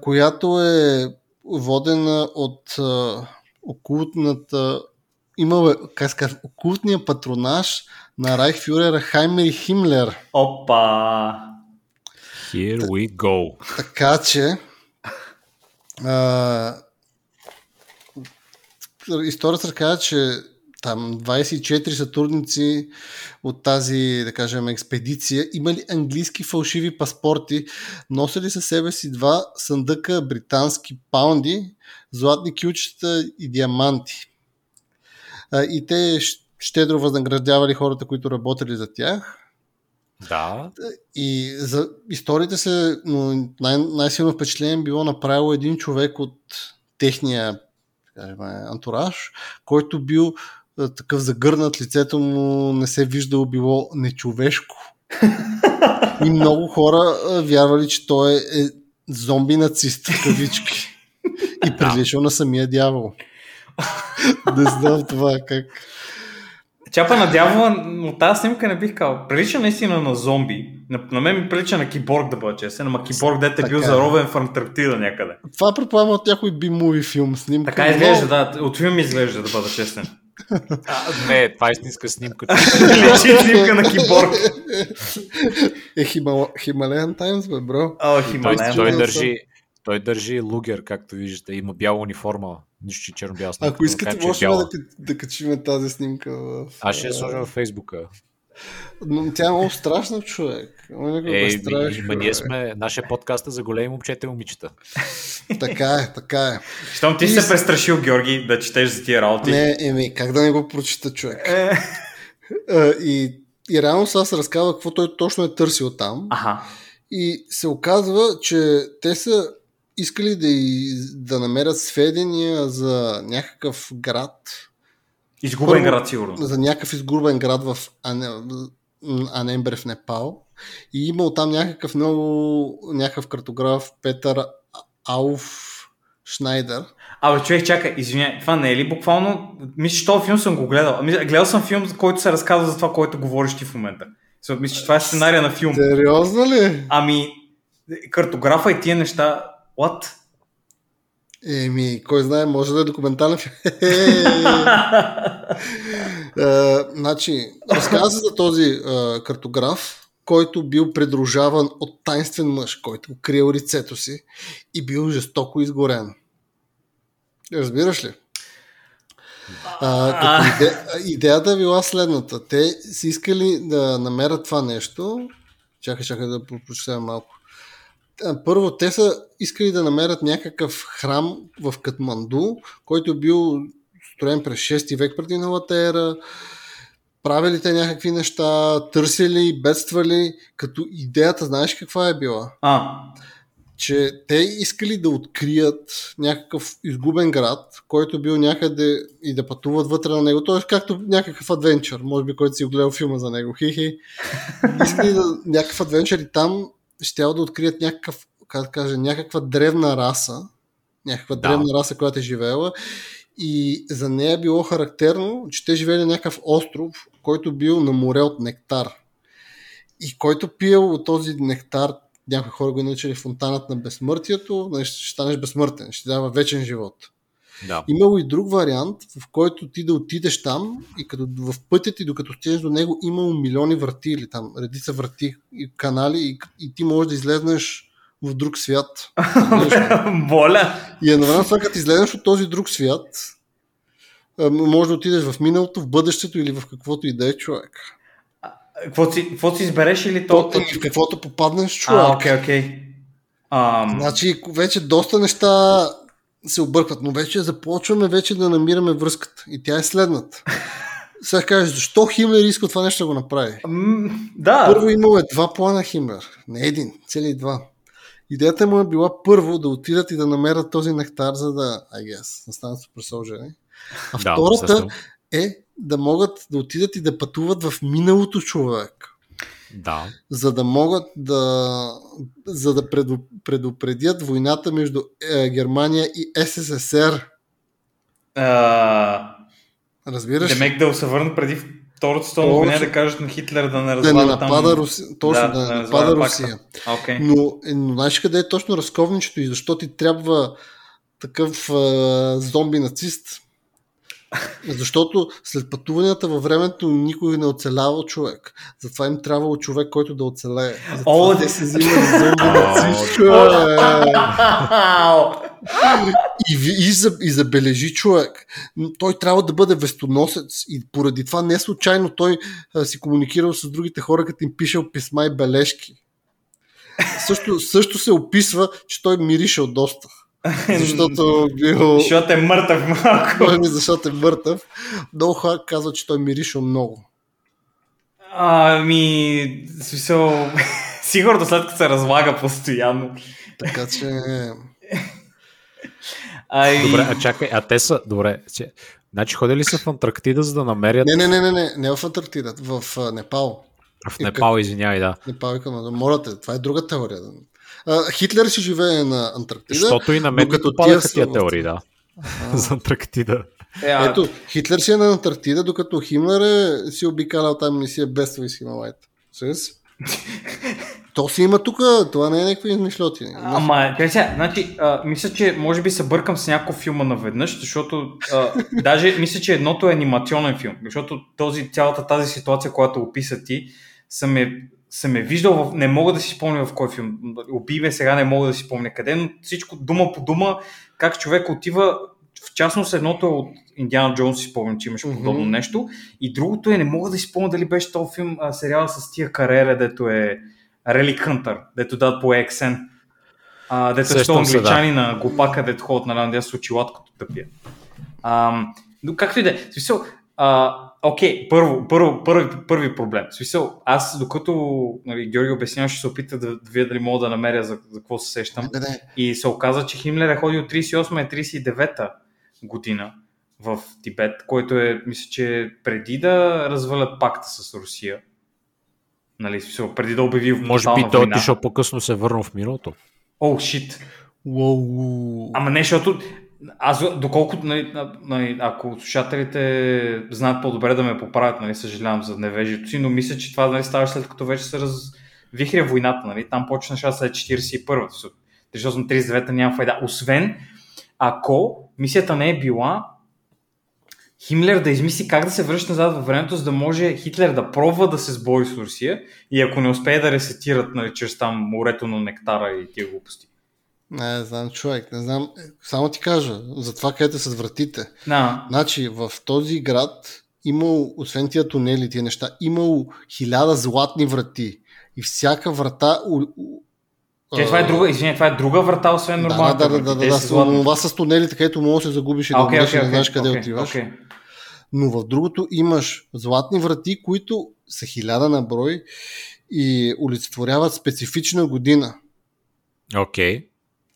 която е водена от окултната има, как казва, окултния патронаж на Райхфюрера Хаймер Химлер. Опа. here we go. Така че а, историята разказва, че там 24 сътрудници от тази, да кажем, експедиция имали английски фалшиви паспорти, носили със себе си два съндъка британски паунди, златни кючета и диаманти. И те щедро възнаграждавали хората, които работили за тях. Да, И за историите се, но най- най-силно впечатление било направило един човек от техния кажем, антураж, който бил такъв загърнат, лицето му не се виждало било нечовешко. И много хора а, вярвали, че той е, е зомби нацист, в кавички. И приличал на самия дявол. Не знам това как. Чапа на дявола, но тази снимка не бих казал. Прилича наистина на зомби. На, на мен ми прилича на киборг да бъда честен, ама киборг дете е бил е. заровен в Антарктида някъде. Това предполагам от някой би-муви филм снимка. Така но- изглежда, да. От филм изглежда, да бъда честен. А, не, това е истинска снимка. Личи снимка на киборг. Е. Хималеян Таймс, бе, бро. О, той, Хималаен. той, държи, той държи лугер, както виждате. Има бяла униформа. Нищо, че черно-бяла снимка. Ако искате, е можем бяла. да, да качим тази снимка в... Аз ще я сложа във Фейсбука. Но тя е много страшна, човек. Е, го страши, ма ние сме, нашия подкаст е за големи момчета и момичета. Така е, така е. Щом ти И се престрашил, Георги, да четеш за тия работи. Не, еми, как да не го прочита, човек? Е. А, и, и реално сега се разказва какво той точно е търсил там. Аха. И се оказва, че те са искали да, из, да намерят сведения за някакъв град. Изгубен Първо, град, сигурно. За някакъв изгубен град в Ане- Анембре в Непал. И имал там някакъв много, някакъв картограф Петър Ауф Шнайдер. Абе, човек, чакай, извиняй, това не е ли буквално... Мисля, че този филм съм го гледал. Ами, гледал съм филм, за който се разказва за това, което говориш ти в момента. Мисля, че това е сценария на филм. Сериозно ли? Ами, картографа и тия неща... What? Еми, кой знае, може да е документален филм. Е, значи, разказа за този е, картограф, който бил придружаван от тайнствен мъж, който криел лицето си и бил жестоко изгорен. Разбираш ли? А, като иде, идеята е била следната. Те си искали да намерят това нещо. Чакай, чакай да прочетем малко. Първо, те са искали да намерят някакъв храм в Катманду, който бил строен през 6 век преди новата ера. Правили те някакви неща, търсили, бедствали, като идеята, знаеш каква е била? А, че те искали да открият някакъв изгубен град, който бил някъде и да пътуват вътре на него. Тоест както някакъв адвенчър, може би който си го гледал филма за него. Хихи. Искали да, някакъв адвенчър и там ще да открият някакъв, как да кажа, някаква древна раса, някаква Да. древна раса, която е живеела и за нея било характерно, че те живели някакъв остров, който бил на море от нектар. И който пиел от този нектар, някои хора го наричали фонтанът на безсмъртието, нали, ще станеш безсмъртен, ще дава вечен живот. Да. Имало и друг вариант, в който ти да отидеш там и като в пътя ти, докато стигнеш до него, имало милиони врати или там редица врати и канали и, и ти можеш да излезнеш в друг свят. боля. И едновременно това, като излезеш от този друг свят, може да отидеш в миналото, в бъдещето или в каквото и да е човек. Какво си, какво си избереш или то? То, в каквото попаднеш човек. А, окей, окей. Ам, Значи вече доста неща се объркват, но вече започваме вече да намираме връзката. И тя е следната. Сега кажеш, защо Химлер иска това нещо да го направи? м, да. Първо имало е два плана Химлер. Не един, цели два. Идеята му е била първо да отидат и да намерят този нектар, за да, I guess, да станат супер солджери. А Да, втората е да могат да отидат и да пътуват в миналото човек Да. за да могат да, за да преду, предупредят войната между е, Германия и СССР. А, Разбираш? Демек да се върнат преди Втората световна война да кажат на Хитлер да не да разваля не там... напада Русия. Точно, да, да да не напада Русия. Окей. Но, е, но знаеш къде е точно разковничето и защо ти трябва такъв а, зомби нацист? Защото след пътуванията във времето никой не оцелява човек. Затова им трябвало човек, който да оцелее. Затова О, да. се взимат зомби О, нацист, човек. Ау! И, и, и забележи човек. Той трябва да бъде вестоносец и поради това не случайно той а, си комуникирал с другите хора, като им пишел писма и бележки. Също, също се описва, че той миришел доста. Защото бил... Защото е мъртъв малко. Ами, защото е мъртъв. Много хора казват, че той миришел много. Ами, смисъл, сигурно след като се разлага постоянно. Така че... Ай, Добре, а чакай, а те са... Добре, че... Значи ходили са в Антарктида, за да намерят... Не, не, не, не, не, не в Антарктида, в Непал. В Непал, извинявай, да. Непал и Канада. Моля те, това е друга теория. А, Хитлер си живее на Антарктида. Защото и на мен попадаха тия са теории, да. За Антарктида. е, а, Ето, Хитлер си е на Антарктида, докато Химлер е си обикалял там и си е из Хималайта. Със? То си има тук, това не е някакви измишлетини. Ама, къде сега, значи, а, мисля, че може би се бъркам с някой филма наведнъж, защото а, даже мисля, че едното е анимационен филм, защото този, цялата тази ситуация, която описа ти, съм е, съм е виждал, в, не мога да си спомня в кой филм, убий ме сега, не мога да си спомня къде, но всичко дума по дума, как човек отива, в частност едното е от Индиана Джонс, си спомням, че имаше Мгм. подобно нещо, и другото е, не мога да си спомня дали беше този филм, а, сериала с тия карера, дето е Relic Hunter, дето дадат по XN. А, дето е Сещам сто се, да. англичани на глупака, дето ходят на надя с очилат като тъпия. А, но както и да е, смисъл, а, окей, първо, първо, първи, първи проблем. В смисъл, аз докато нали, Георги обяснява, ще се опита да, да видя дали мога да намеря за, за какво се сещам. Не, не. И се оказа, че Химлер е ходил 38-39 година в Тибет, който е, мисля, че преди да развалят пакта с Русия. Нали, смисъл, преди да обяви Може би той е отишъл по-късно се е върнал в миналото. О, шит. Уау. Ама не, защото аз, доколкото, нали, нали, ако слушателите знаят по-добре да ме поправят, нали, съжалявам за невежието си, но мисля, че това нали, става след като вече се развихря войната. Нали, там почна нещата след 41-та. 38-39-та няма файда. Освен ако мисията не е била Химлер да измисли как да се връща назад във времето, за да може Хитлер да пробва да се сбори с Русия и ако не успее да ресетират нали, чрез там морето на нектара и тия глупости. Не знам, човек, не знам. Само ти кажа, за това където са вратите. Да. Значи, в този град имало, освен тия тунели, тия неща, имало хиляда златни врати. И всяка врата... у- у- Че, това е друга, извиня, това е друга врата, освен Да, нормалната. да, да, да, да, Те да, златни. това с тунелите, където можеш да се загубиш и да умреш не знаеш къде отиваш. Но в другото имаш златни врати, които са хиляда на брой и олицетворяват специфична година. Окей.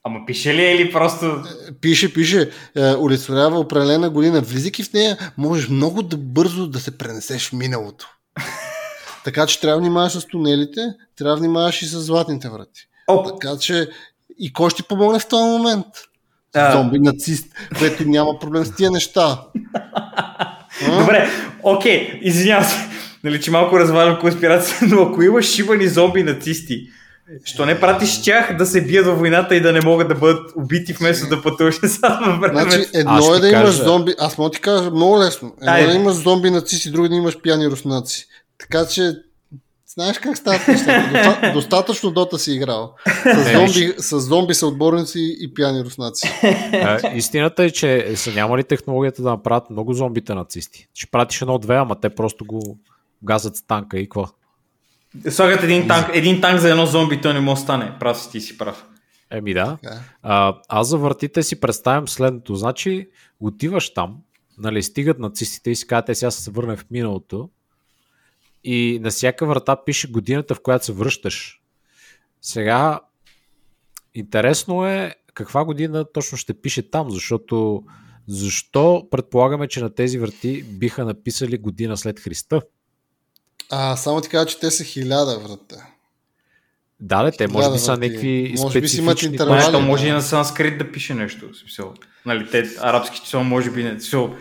Ама пише ли е или просто... Пише, пише, е, олицетворява определена година. Влизайки в нея, можеш много да бързо да се пренесеш в миналото. така че трябва да внимаваш с тунелите, трябва да внимаваш и с златните врати. О, Така че и кой ще ти помогне в този момент? А. Зомби нацист, който няма проблем с тия неща. Добре, окей, извинявам се. Нали, че малко развалям конспирация, но ако имаш шибани зомби нацисти, що не пратиш тях да се бият във войната и да не могат да бъдат убити вместо да пътуваш назад във времето? Значи, едно е да имаш кажа- зомби. Аз мога да ти кажа много лесно. Едно е Айде. да имаш зомби нацисти, друго е да имаш пияни руснаци. Така че, знаеш как стават нещата. Доста, достатъчно дота си играл. С зомби, с зомби съотборници и пияни руснаци. А, истината е, че са нямали технологията да направят много зомбите нацисти. Ще пратиш едно-две, ама те просто го газат с танка и какво? Слагат един танк, един танк за едно зомби, той не може да стане. Прав си, ти си прав. Еми да. А, аз за вратите си представям следното. Значи, отиваш там, нали, стигат нацистите и си казват, те сега се върне в миналото и на всяка врата пише годината, в която се връщаш. Сега, интересно е каква година точно ще пише там, защото защо предполагаме, че на тези врати биха написали година след Христа? А, само ти кажа, че те са хиляда врата. Да, де, те може би са някакви Може би си имат специфични... интервали. Да. може и на санскрит да пише нещо. Смисъл. Нали, те, арабски числа може би не. Смисъл,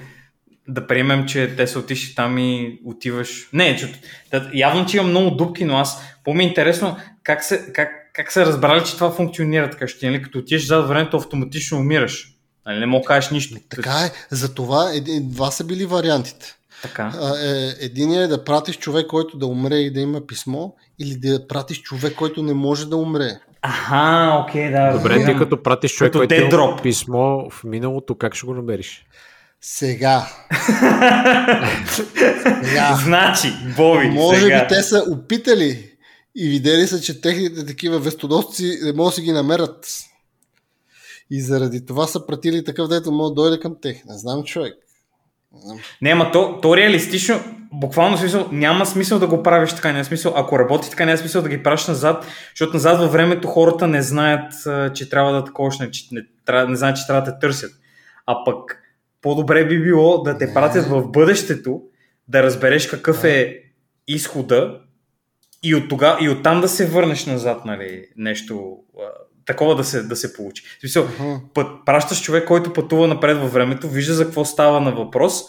да приемем, че те са отишли там и отиваш. Не, че, да, явно, че има много дупки, но аз по-ми е интересно как се, как, как са разбрали, че това функционира така. Ще, нали, като отидеш зад времето, автоматично умираш. Нали, не мога да кажеш нищо. Така е. За това един, два са били вариантите. Така. Е, единият е да пратиш човек, който да умре и да има писмо, или да пратиш човек, който не може да умре. Аха, окей, да. Добре, разбирам. ти като пратиш човек, Като който има писмо в миналото, как ще го намериш? Сега. Сега. Значи, Боби, Може сега. би те са опитали и видели са, че техните такива вестодосци не могат да си ги намерят. И заради това са пратили такъв, дето може да дойде към тях. Не знам човек. Не ама то, то реалистично, буквално смисъл, няма смисъл да го правиш така, няма смисъл, ако работи така, няма смисъл да ги пращаш назад, защото назад във времето хората не знаят, че трябва да таковаш, не, че не, не знаят, че трябва да те търсят. А пък по-добре би било да те Не. пратят в бъдещето, да разбереш какъв е изхода и от, тога, и оттам да се върнеш назад, нали, нещо такова да се, да се получи. В смисъл, път, пращаш човек, който пътува напред във времето, вижда за какво става на въпрос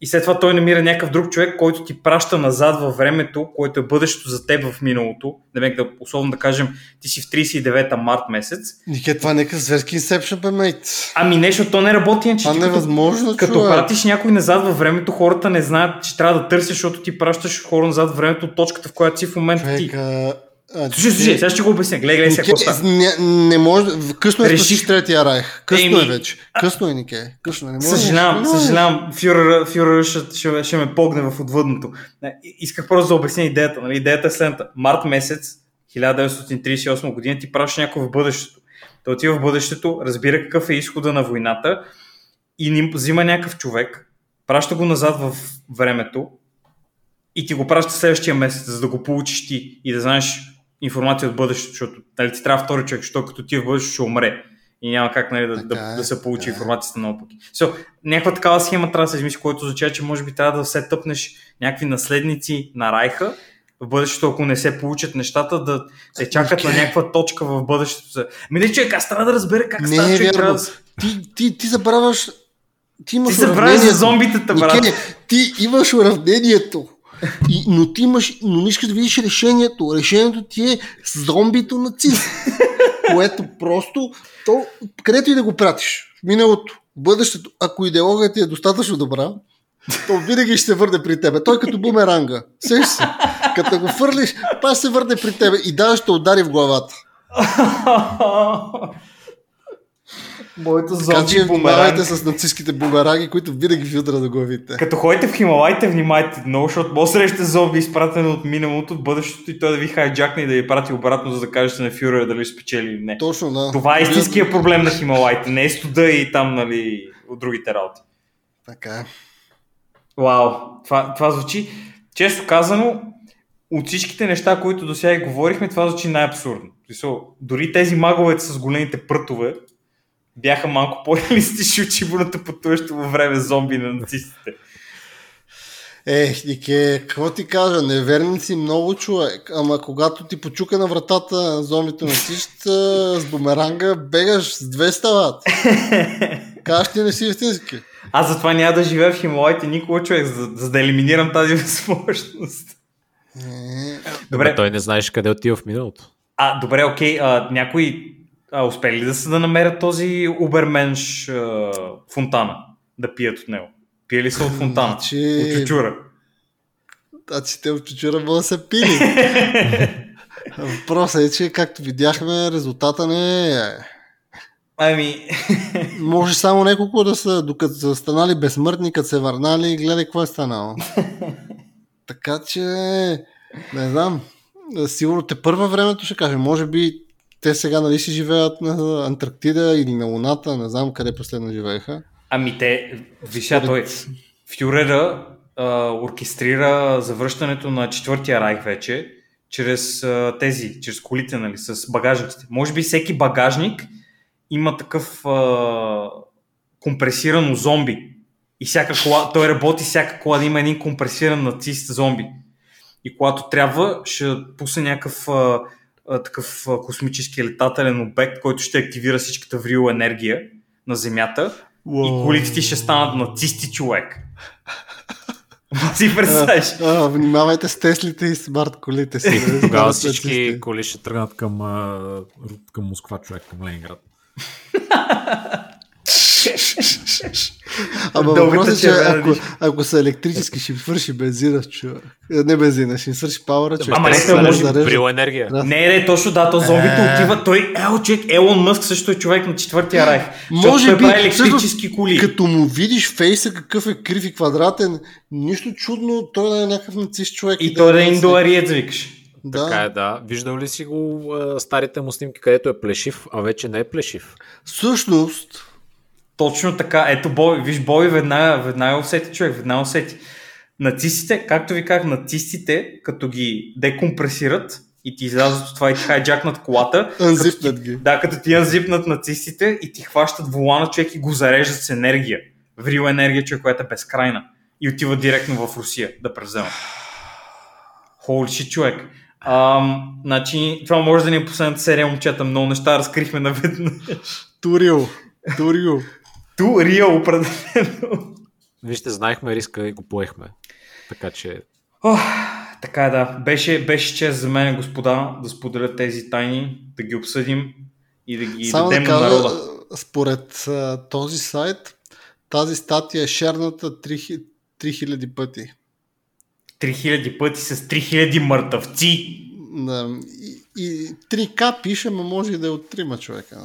и след това той намира някакъв друг човек, който ти праща назад във времето, което е бъдещето за теб в миналото. Да, бе, да, условно да кажем, ти си в 39-та март месец. Нике, това е някакъв зверски инсепшн, бе, мейт. Ами нещо, то не работи, иначе Това ти като, невъзможно, като човек. пратиш някой назад във времето, хората не знаят, че трябва да търсиш, защото ти пращаш хора назад във времето от точката, в която си в момента ти. А, Слушай, слушай, сега ще го обясня. Гледай, гледай сега какво става. не, не може. Късно е Реших- спасиш третия райх. Късно е вече. Късно е, Нике. Късно е. Не може. Съжалявам, може. съжалявам, фюрер, фюрер ще, ще, ще ме погне в отвъдното. Исках просто да обясня идеята. Нали? Идеята е следната. Март месец 1938 година ти праща някой в бъдещето. Той отива в бъдещето, разбира какъв е изхода на войната и ни взима някакъв човек, праща го назад в времето и ти го праща следващия месец, за да го получиш ти и да знаеш информация от бъдещето, защото нали, ти трябва втори човек, защото като ти е в бъдещето ще умре и няма как нали, да, да, Така е, да се получи така е. информацията наопаки. So, някаква такава схема трябва да се измисли, което означава, че може би трябва да се тъпнеш някакви наследници на Райха, в бъдещето, ако не се получат нещата, да те чакат на Нике. някаква точка в бъдещето. за- Ми не, човек, аз трябва да разбера как Не става е човек. вярно. Трябва да... Ти, ти, ти забравяш... Ти имаш Ти забравяш за зомбитата, брат. Нике, ти имаш уравнението. И, но ти имаш, но не искаш да видиш решението. Решението ти е зомбито нацист. което просто, то, където и да го пратиш, в миналото, бъдещето, ако идеологията ти е достатъчно добра, то винаги ще се върне при тебе. Той като бумеранга. Сеш се. Като го фърлиш, пак се върне при тебе и даже ще удари в главата. Моето зомби бумеранг. с нацистските бумеранги, които винаги ви удрят за главите. Като ходите в Хималайте, внимайте много, защото може срещате зомби, изпратено от миналото, в бъдещето и той да ви хайджакне и да ви прати обратно, за да кажете на фюрера дали спечели или не. Точно, да. Това е истинския проблем на Хималайте, не е студа и там, нали, от другите работи. Така е. Вау, това, това звучи, често казано, от всичките неща, които до сега говорихме, това звучи най-абсурдно. Дори тези маговете с големите прътове бяха малко по-реалистични от чибуната пътуващо във време зомби на нацистите. Ех, Нике, какво ти кажа, неверни си много човек, ама когато ти почука на вратата на зомбито на тищ, с бумеранга бегаш с 200 ват. Кажеш ти не си истински. Аз затова няма да живея в Хималайте никога човек, за, за да елиминирам тази възможност. Е, Добре, Той не знаеш къде отива в миналото. а, добре, окей, а, някои а, успели ли да се да намерят този уберменш а, фонтана, да пият от него? Пие ли са от фонтана? Значи- От чучура? Значи те от чучура могат да са пили. Въпросът е, че както видяхме, резултата не е... Ами, Може само няколко да са, докато са станали безсмъртни, като се върнали и гледай какво е станало. така че, не знам, сигурно те първа времето ще каже, може би те сега нали си живеят на Антарктида или на Луната, не знам къде последно живееха. ами те, виша той, Фюрера а, оркестрира завръщането на четвъртия райх вече, чрез а, тези, чрез колите, нали, с багажниците. Може би всеки багажник има такъв а, компресирано зомби. И всяка кола, той работи всяка кола да има един компресиран нацист зомби. И когато трябва, ще пусне някакъв а, а, такъв а, космически летателен обект, който ще активира всичката врил енергия на Земята и колите ти ще станат нацисти човек. си? А, а, внимавайте с Теслите и смарт колите си. не Тогава всички коли ще тръгнат към, към Москва, човек, към Ленинград. Ама въпросът е, че червена ако, ако са електрически, ще свърши бензина, човек. Е, Не бензина, ще им свърши пауъра, човек. Ама не, се може зареждат. Брил енергия. Да. Не, не, точно да, то зомбито Е. отива. Той, ел, човек, Елон Мъск също е човек на четвъртия райх. Може би. електрически коли. Като му видиш фейса какъв е крив и квадратен, нищо чудно, той да е някакъв нацист човек. И той да е индуариец, викаш. Да. Така е, да. Виждал ли си го а, старите му снимки, където е плешив, а вече не е плешив? Всъщност, Точно така. Ето, Бой, виж, Бой веднага, веднага усети човек, веднага усети. Нацистите, както ви казах, нацистите, като ги декомпресират и ти излязат от това и ти хайджакнат колата, анзипнат ги. Да, като ти анзипнат нацистите и ти хващат волана човек и го зареждат с енергия. Врил енергия, човек, която е безкрайна. И отива директно в Русия да превземат. Холи ши, човек. Ам, значи, това може да ни е последната серия, момчета. Много неща разкрихме наведнъж. Турил. Турил. Ту Рио определено. Вижте, знаехме риска и го поехме. Така че Ох, така е, да. Беше, беше чест за мен, господа, да споделя тези тайни, да ги обсъдим и да ги Само да дадем на кажа, народа. според а, този сайт, тази статия е шерната 3000 3000 пъти. 3000 пъти с 3000 мъртъвци. Да, и, и 3К пише, но може и да е от трима човека.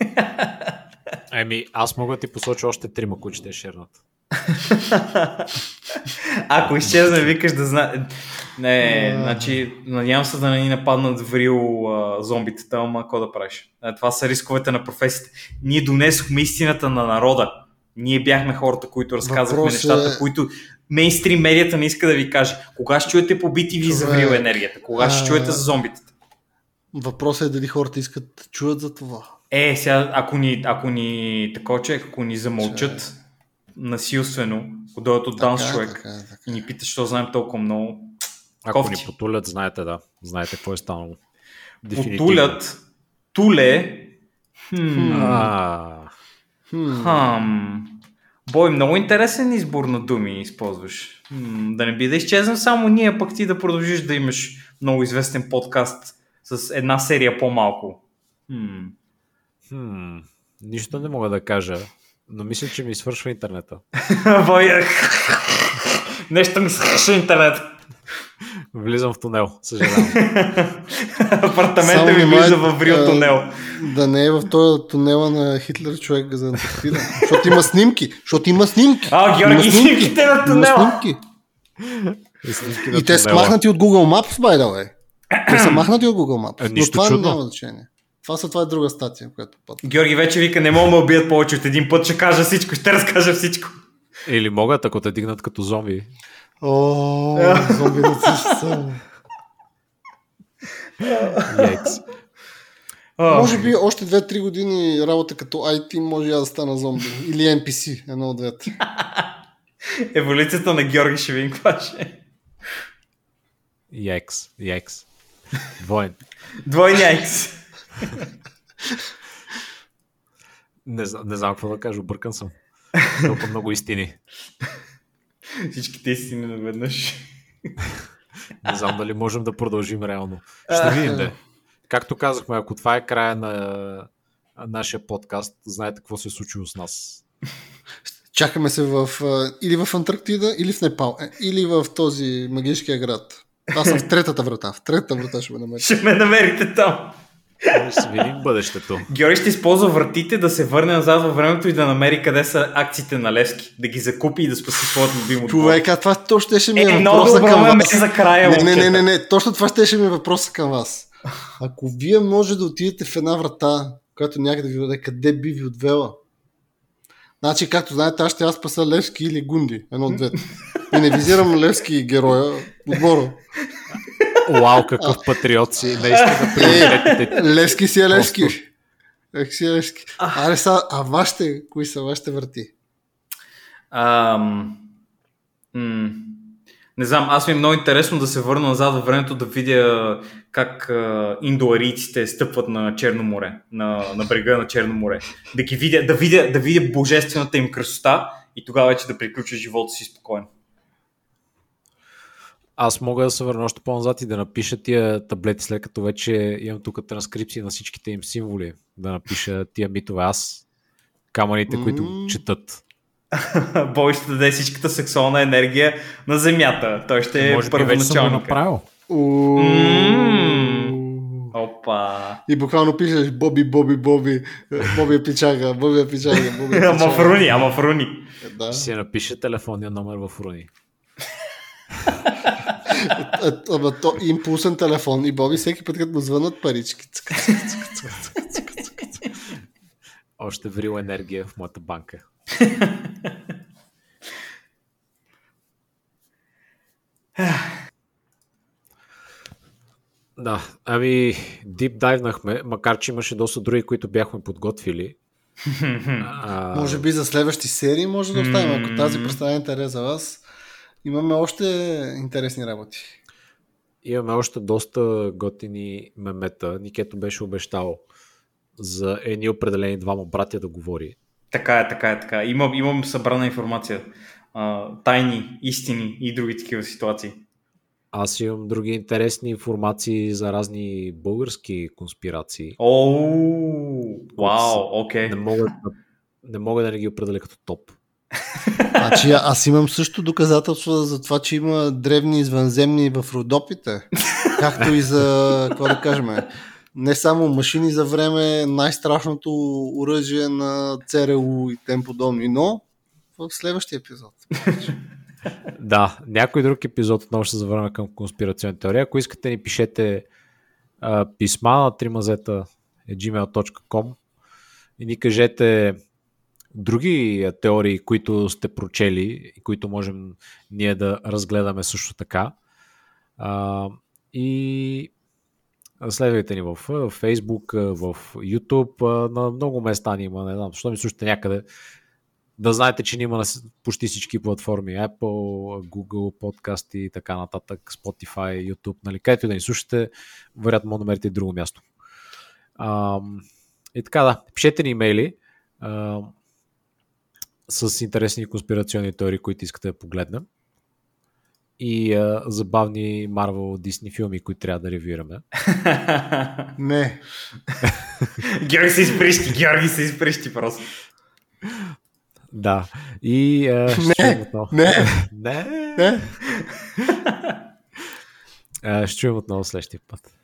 Еми, аз мога да ти посоча още трима, които ще е шернат. Ако изчезне, викаш да знае. Не, значи, надявам се да не ни нападнат в Рил а, зомбитата, ама какво да правиш? А, това са рисковете на професията. Ние донесохме истината на народа. Ние бяхме хората, които разказахме Въпрос е- нещата, които мейнстрим медията не иска да ви каже. Кога ще чуете по BTV за Човек, Real енергията? Кога ще а- чуете за зомбитата? Въпросът е дали хората искат чуят за това. Е, сега, ако ни, ако ни такова човек, ако ни замълчат насилствено, ако дойдат от данс човек така така и ни питат, що знаем толкова много, Ако Кофти. ни потулят, знаете, да. Знаете какво е станало. Потулят, туле, хм, А, Хм. хам, бой, много интересен избор на думи използваш. Да не би да изчезнем само ние, пък ти да продължиш да имаш много известен подкаст с една серия по-малко. Хм. Хм, нищо не мога да кажа, но мисля, че ми свършва интернета. Нещо ми свърши интернет. Влизам в тунел, съжалявам. Апартамента ми влиза в Рио тунел. Да не е в този тунела на Хитлер човек за Антарктида. Защото има снимки. Защото има снимки. А, Георги, снимките на тунела. снимки. И, те са махнати от Google Maps, by the way. Те са махнати от Google Maps. Е, Но нищо това чудно. няма значение. Това са това е друга статия, която път. Георги вече вика, не мога да ме убият повече от един път, ще кажа всичко, ще разкажа всичко. Или могат, ако те дигнат като зомби. О, зомби нацисти са. Яйц. А, Може би още 2-3 години работа като IT може я да стана зомби. Или NPC, едно от двете. Еволюцията на Георги ще видим каква ще е. Яйкс. Воен. Двойни айкс. Не, зна- не знам какво да кажа, объркан съм. Толкова много истини. Всичките истини наведнъж. Не знам дали можем да продължим реално. Ще видим, де. Както казахме, ако това е края на нашия подкаст, знаете какво се е случило с нас. Чакаме се в, или в Антарктида, или в Непал, е, или в този магическия град. Аз съм в третата врата. В третата врата ще ме намеря. Ще ме намерите там. Ще видим бъдещето. Георги ще използва вратите да се върне назад във времето и да намери къде са акциите на Левски. Да ги закупи и да спаси своят любим отбор. Човек, а това точно ще ми е, Е, въпроса към ме вас. за края, не, не, не, не, не, точно това ще ми е въпроса към вас. Ако вие може да отидете в една врата, която някъде ви веде, къде би ви отвела? Значи, както знаете, аз ще аз спаса Левски или Гунди, едно от двете. И не визирам Левски героя, отбора. Вау, какъв патриот си. Наистина приоритетите. Левски си е Левски. Левски си е Левски. Аре са, а вашите, кои са вашите врати? Ам, м, не знам, аз ми е много интересно да се върна назад във времето да видя как а, индоарийците стъпват на Черно море, на, на брега на Черно море. Да ги видя, да видя, да видя божествената им красота и тогава вече да приключа живота си спокойно. Аз мога да се върна още по-назад и да напиша тия таблети, след като вече имам тук транскрипции на всичките им символи. Да напиша тия митове аз, камъните, които четат. Бой ще даде всичката сексуална енергия на Земята. Той ще е Може би вече съм го първоначалника. направил. Опа. И буквално пишеш Боби, Боби, Боби, Боби е пичага, Боби е пичага, Боби е Ама в пичага. руни, ама в руни. Да. Ще си напише телефонния номер в Руни. А, Ама то импулсен телефон и Боби всеки път, като му звънат парички. Още врил енергия в моята банка. Да, ами дип дайвнахме, макар че имаше доста други, които бяхме подготвили. А, Може би за следващи серии може да оставим. Ако тази представя интерес за вас, имаме още интересни работи. Имаме още доста готини мемета. Никето беше обещал за едни определени двама братя да говори. Така е, така е, така е. Имам, имам събрана информация. А, тайни, истини и други такива ситуации. Аз имам други интересни информации за разни български конспирации. Оу, вау, окей. Не мога, не мога да не ги определя като топ. Значи аз имам също доказателства за това, че има древни извънземни в Родопите. Както и за, какво да кажем, не само машини за време, най-страшното оръжие на ЦРУ и тем подобни, но в следващия епизод. Да, някой друг епизод отново ще завърна към конспирационни теории. Ако искате, ни пишете а, писма на тримазета gmail.com и ни кажете други теории, които сте прочели и които можем ние да разгледаме също така. А, и следвайте ни в Facebook, в YouTube, на много места ни има, не знам, защо ми слушате някъде. Да знаете, че ни има на почти всички платформи, Apple, Google, подкасти и така нататък, Spotify, YouTube, нали, където да ни слушате, вероятно може да намерите и друго място. А, и така да, пишете ни имейли а, с интересни конспирационни теории, които искате да погледнем и а, забавни Marvel Disney филми, които трябва да ревюираме. Не. Георги се изприщи, Георги се изприщи просто. Да. И а, Не, не. не. Не. Ще чуем отново следващия път.